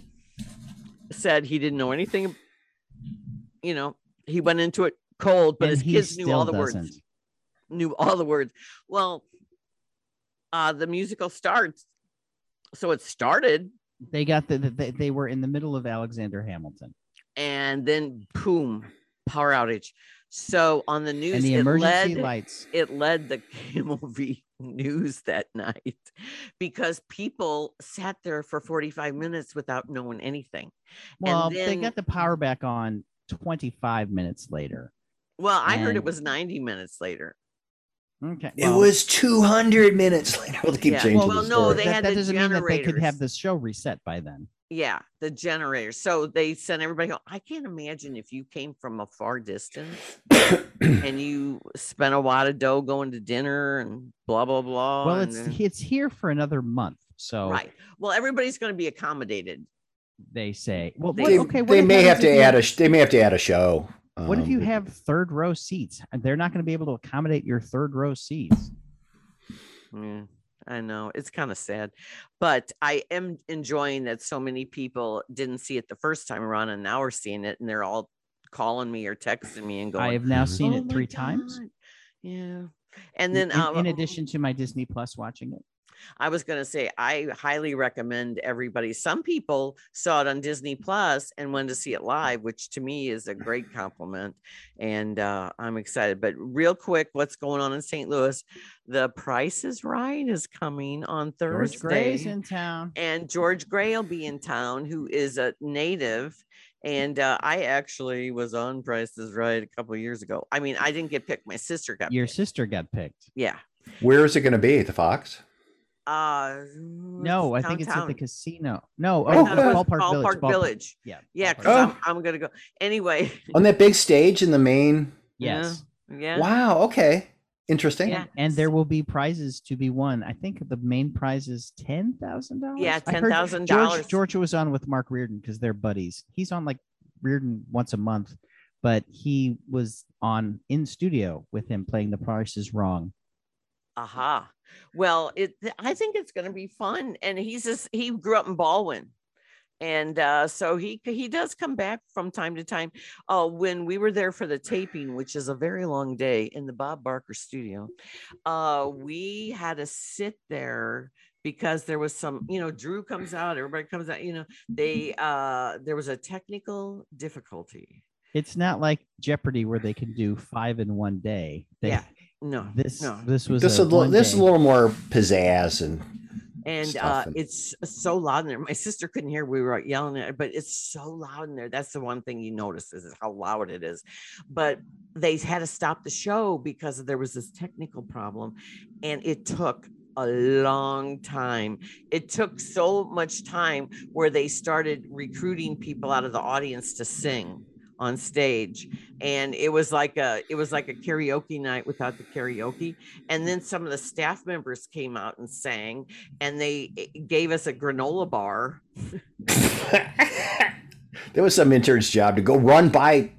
said he didn't know anything you know, he went into it cold, but And his kids knew all the words. doesn't. Knew all the words. Well, uh the musical starts. So it started They got the, the they, they were in the middle of Alexander Hamilton, and then boom, power outage. So on the news, the it emergency led, lights. it led the KMOV news that night because people sat there for 45 minutes without knowing anything. Well, then- they got the power back on 25 minutes later. Well, I heard it was 90 minutes later. Okay, It was 200 minutes later. We'll keep Yeah. changing Well, the no, they that, had that the doesn't mean that they could have the show reset by then. Yeah, the generator. So they sent everybody home. I can't imagine if you came from a far distance and you spent a lot of dough going to dinner and blah blah blah. well, and it's then- it's here for another month, so right. Well, everybody's going to be accommodated. they say. Well, They- what- okay, what they may have to add a they may have to add a show. What if Um, you have third row seats? They're not going to be able to accommodate your third row seats. Yeah, I know it's kind of sad, but I am enjoying that so many people didn't see it the first time around, and now we're seeing it, and they're all calling me or texting me and going, I have now seen "Oh it my three times. Yeah, and then in, uh, in addition to my Disney Plus watching it. I was going to say, I highly recommend everybody. Some people saw it on Disney Plus and wanted to see it live, which to me is a great compliment. And uh, I'm excited. But real quick, what's going on in St. Louis? The Price is Right is coming on George Gray's Thursday. in town. And George Gray will be in town, who is a native. And uh, I actually was on Price is Right a couple of years ago. I mean, I didn't get picked. My sister got Your picked. sister got picked. Yeah. Where is it going to be? The Fox? Uh, No, I think it's at the casino. No, I oh, thought it it Ballpark, Village. Ballpark Ballpark- Village. Yeah. Yeah, Ballpark because Oh. I'm, I'm gonna go anyway. On that big stage in the main. Yes. Yeah. Wow. Okay. Interesting. Yeah. And there will be prizes to be won. I think the main prize is ten thousand dollars. Yeah, I heard $10,000. George Georgia was on with Mark Reardon because they're buddies. He's on like Reardon once a month, but he was on in studio with him playing The Price is Wrong. Aha. Well, it. I think it's gonna be fun, and he's just he grew up in Ballwin, and uh, so he he does come back from time to time. Oh, when we were there for the taping, which is a very long day in the Bob Barker studio, uh, we had to sit there because there was some you know drew comes out everybody comes out you know they uh there was a technical difficulty It's not like Jeopardy where they can do five in one day. They, Yeah. No This no. this was This a is a little, this a little more pizzazz and and uh and- it's so loud in there. My sister couldn't hear. We were yelling at it but it's so loud in there. That's the one thing you notice is how loud it is. But they had to stop the show because there was this technical problem and it took a long time. It took so much time where they started recruiting people out of the audience to sing on stage and it was like a it was like a karaoke night without the karaoke and then some of the staff members came out and sang and they eh, gave us a granola bar there was some intern's job to go run by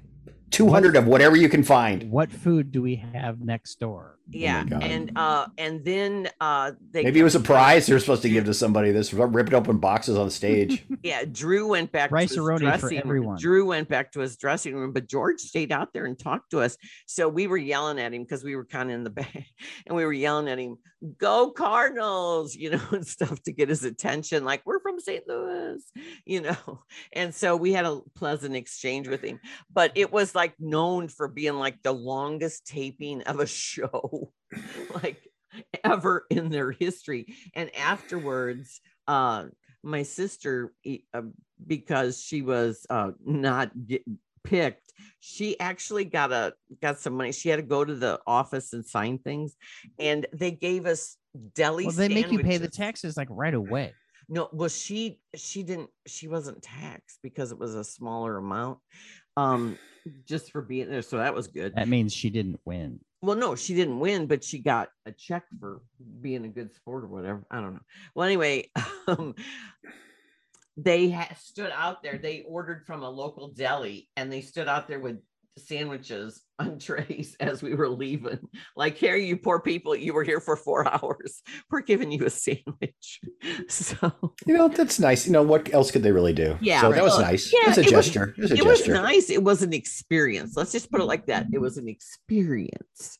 200 of whatever you can find. What food do we have next door? Yeah God. and uh and then uh they Maybe it was a prize they're supposed to give to somebody this ripped open boxes on stage. yeah drew went back Rice to his aroni for dressing room. everyone. drew went back to his dressing room but george stayed out there and talked to us so we were yelling at him because we were kind of in the back and we were yelling at him go cardinals you know and stuff to get his attention like we're from st louis you know and so we had a pleasant exchange with him but it was like known for being like the longest taping of a show like ever in their history and afterwards uh my sister uh, because she was uh not get picked she actually got a got some money she had to go to the office and sign things and they gave us deli Well, they make you pay the taxes like right away. No, well, she she didn't she wasn't taxed because it was a smaller amount, um, just for being there. So that was good. That means she didn't win. Well, no, she didn't win, but she got a check for being a good sport or whatever. I don't know. Well, anyway, um, they had stood out there. They ordered from a local deli, and they stood out there with sandwiches on trays as we were leaving. Like, here, you poor people, you were here for four hours. We're giving you a sandwich. So You know, that's nice. You know, what else could they really do? Yeah, So that was nice. Yeah, it was a it was- gesture. it was a it was nice. It was an experience. Let's just put it like that. It was an experience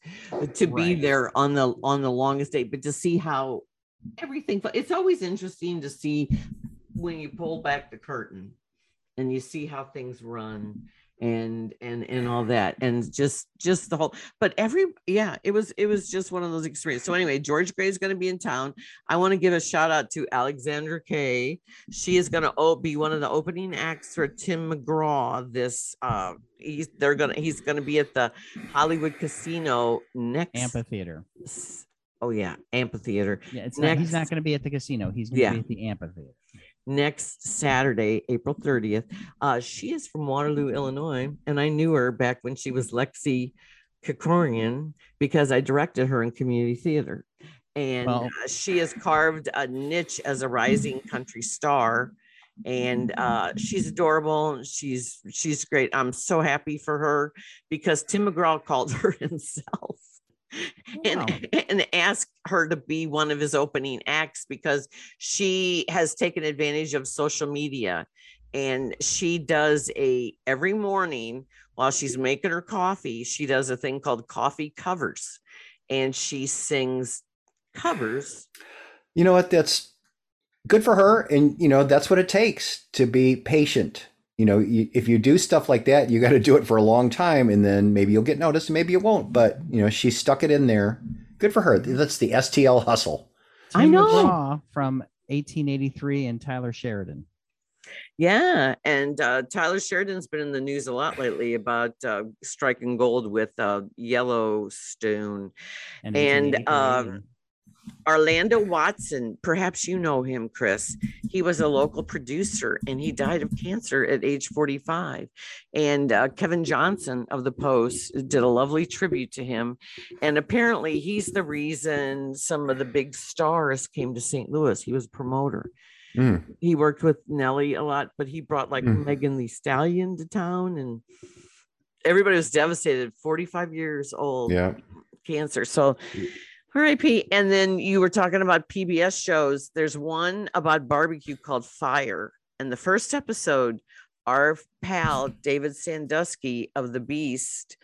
to be there on the on the longest day, but to see how everything. It's always interesting to see when you pull back the curtain and you see how things run and and and all that and just just the whole but every yeah it was it was just one of those experiences so anyway george gray is going to be in town i want to give a shout out to alexandra kay she is going to be one of the opening acts for tim mcgraw this uh he's they're gonna he's gonna be at the hollywood casino next Amphitheater. oh yeah amphitheater Yeah, it's not, he's not going to be at the casino. He's going to Yeah. be at the amphitheater. Next Saturday, April 30th. Uh, she is from Waterloo, Illinois, and I knew her back when she was Lexi Kikorian because I directed her in community theater. And uh, she has carved a niche as a rising country star. And uh, she's adorable. She's she's great. I'm so happy for her because Tim McGraw called her himself Wow. and asked her to be one of his opening acts because she has taken advantage of social media and she does a every morning while she's making her coffee she does a thing called coffee covers and she sings covers You know what? That's good for her. And, you know, that's what it takes to be patient. You know, you, if you do stuff like that, you got to do it for a long time and then maybe you'll get noticed and maybe you won't. But, you know, she stuck it in there. Good for her. That's the STL hustle. I know. From 1883 and Taylor Sheridan. yeah and uh, taylor sheridan's been in the news a lot lately about uh, striking gold with uh, yellowstone And, And, 1888 um, and- Orlando Watson, perhaps you know him, Chris. He was a local producer and he died of cancer at age 45. And uh, Kevin Johnson of the Post did a lovely tribute to him. And apparently, he's the reason some of the big stars came to St. Louis. He was a promoter. Mm. He worked with Nelly a lot, but he brought like Mm. Megan Thee Stallion to town and everybody was devastated. 45 years old Yeah. cancer. So RIP. And then you were talking about PBS shows. There's one about barbecue called Fire. And the first episode, our pal David Sandusky of The Beast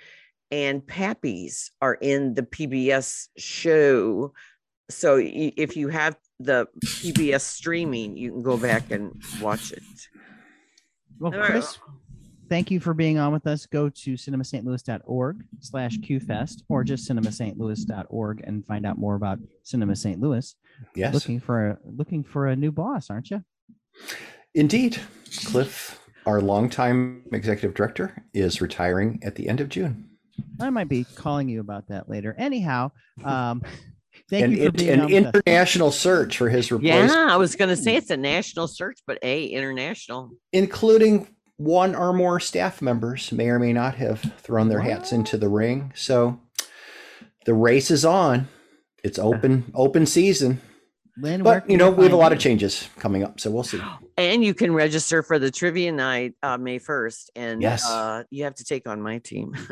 and Pappy's are in the PBS show. So if you have the PBS streaming, you can go back and watch it. Well, All right. Chris, thank you for being on with us. Go to cinemastlouis.org slash qfest or just cinemastlouis.org and find out more about Cinema St. Louis. Yes. Looking for a looking for a new boss, aren't you? Indeed. Cliff, our longtime executive director, is retiring at the end of June. I might be calling you about that later. Anyhow, um, thank An, you for int- being an on with us. international search for his replacement, Yeah, I was going to say it's a national search, but A, international. including one or more staff members may or may not have thrown their hats into the ring. So the race is on. It's open open season. Lynn, But you know, we have a lot of changes coming up, so we'll see. And you can register for the trivia night uh, May 1st. And Yes. uh, you have to take on my team.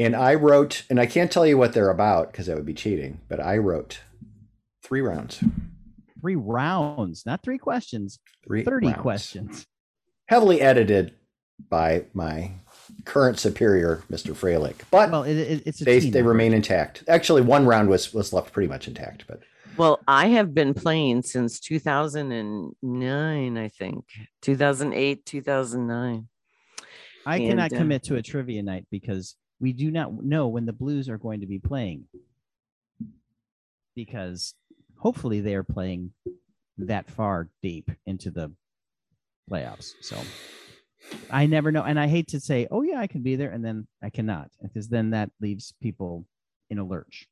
And I wrote, and I can't tell you what they're about because that would be cheating. But I wrote three rounds, Three rounds, not three questions. three 30 rounds. questions. heavily edited by my current superior, Mr. Froehlich. But Well, it, it, it's a they team they effort. remain intact. Actually, one round was was left pretty much intact, but well, I have been playing since 2009, I think. 2008, 2009. I cannot uh, commit to a trivia night because we do not know when the Blues are going to be playing. Because hopefully they are playing that far deep into the playoffs. So I never know. And I hate to say, oh, yeah, I can be there. And then I cannot, because then that leaves people in a lurch.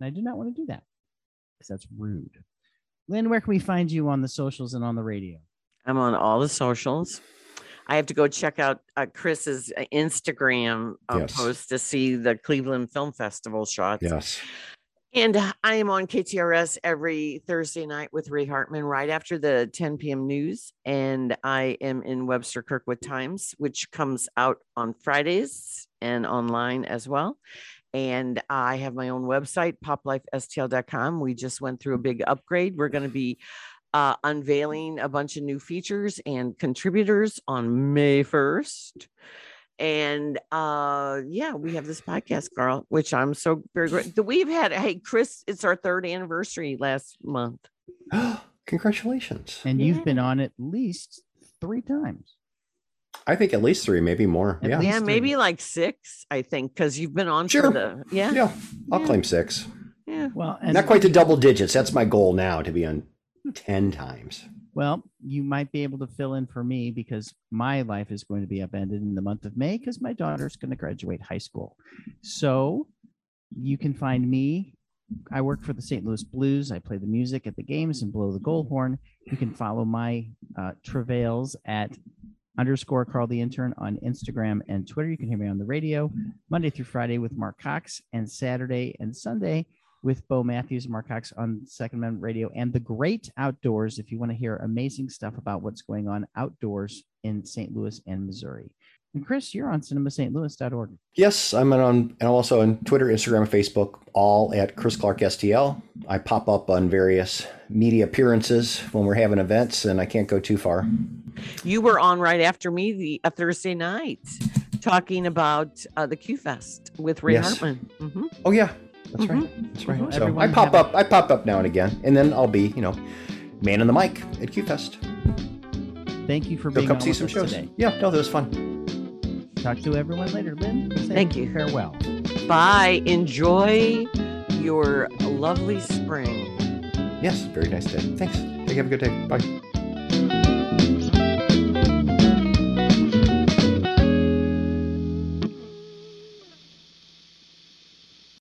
And I do not want to do that because that's rude. Lynn, where can we find you on the socials and on the radio? I'm on all the socials. I have to go check out uh, Chris's uh, Instagram uh, Yes. post to see the Cleveland Film Festival shots. yes, And uh, I am on KTRS every Thursday night with Ray Hartman right after the 10 p.m. news. And I am in Webster Kirkwood Times, which comes out on Fridays and online as well. And I have my own website, poplifestl.com. We just went through a big upgrade. We're going to be uh, unveiling a bunch of new features and contributors on May 1st. And uh yeah, we have this podcast, Carl, which I'm so very grateful. We've had hey Chris, it's our third anniversary last month. congratulations. And you've been on at least three times. I think at least three, maybe more. At Yeah, yeah, maybe like six, I think, because you've been on Sure. for the yeah, yeah, I'll Yeah. claim six. yeah. Well, and Not quite to double digits. That's my goal now to be on ten times. Well, you might be able to fill in for me because my life is going to be upended in the month of May because my daughter's going to graduate high school. So you can find me. I work for the St. Louis Blues. I play the music at the games and blow the goal horn. You can follow my uh, travails at underscore Carl the Intern on Instagram and Twitter. You can hear me on the radio Monday through Friday with Mark Cox and Saturday and Sunday with Bo Matthews and Mark Cox on Second Amendment Radio and the Great Outdoors. If you want to hear amazing stuff about what's going on outdoors in St. Louis and Missouri. And Chris, you're on cinemastlouis.org. Yes, I'm on, and I'm also on Twitter, Instagram, and Facebook, all at Chris Clark STL. I pop up on various media appearances when we're having events, and I can't go too far. You were on right after me the a Thursday night talking about uh, the Q Fest with Ray Yes. Hartman. Mhm. Oh yeah, that's right. That's right. Mhm. So Everyone I pop have a- up. I pop up now and again, and then I'll be, you know, man on the mic at QFest. Thank you for Go being come on see with some us shows. today. Yeah, no, that was fun. Talk to everyone later. Lynn, say Thank you. Farewell. Bye. Enjoy your lovely spring. Yes, very nice day. Thanks. Take have a good day. Bye.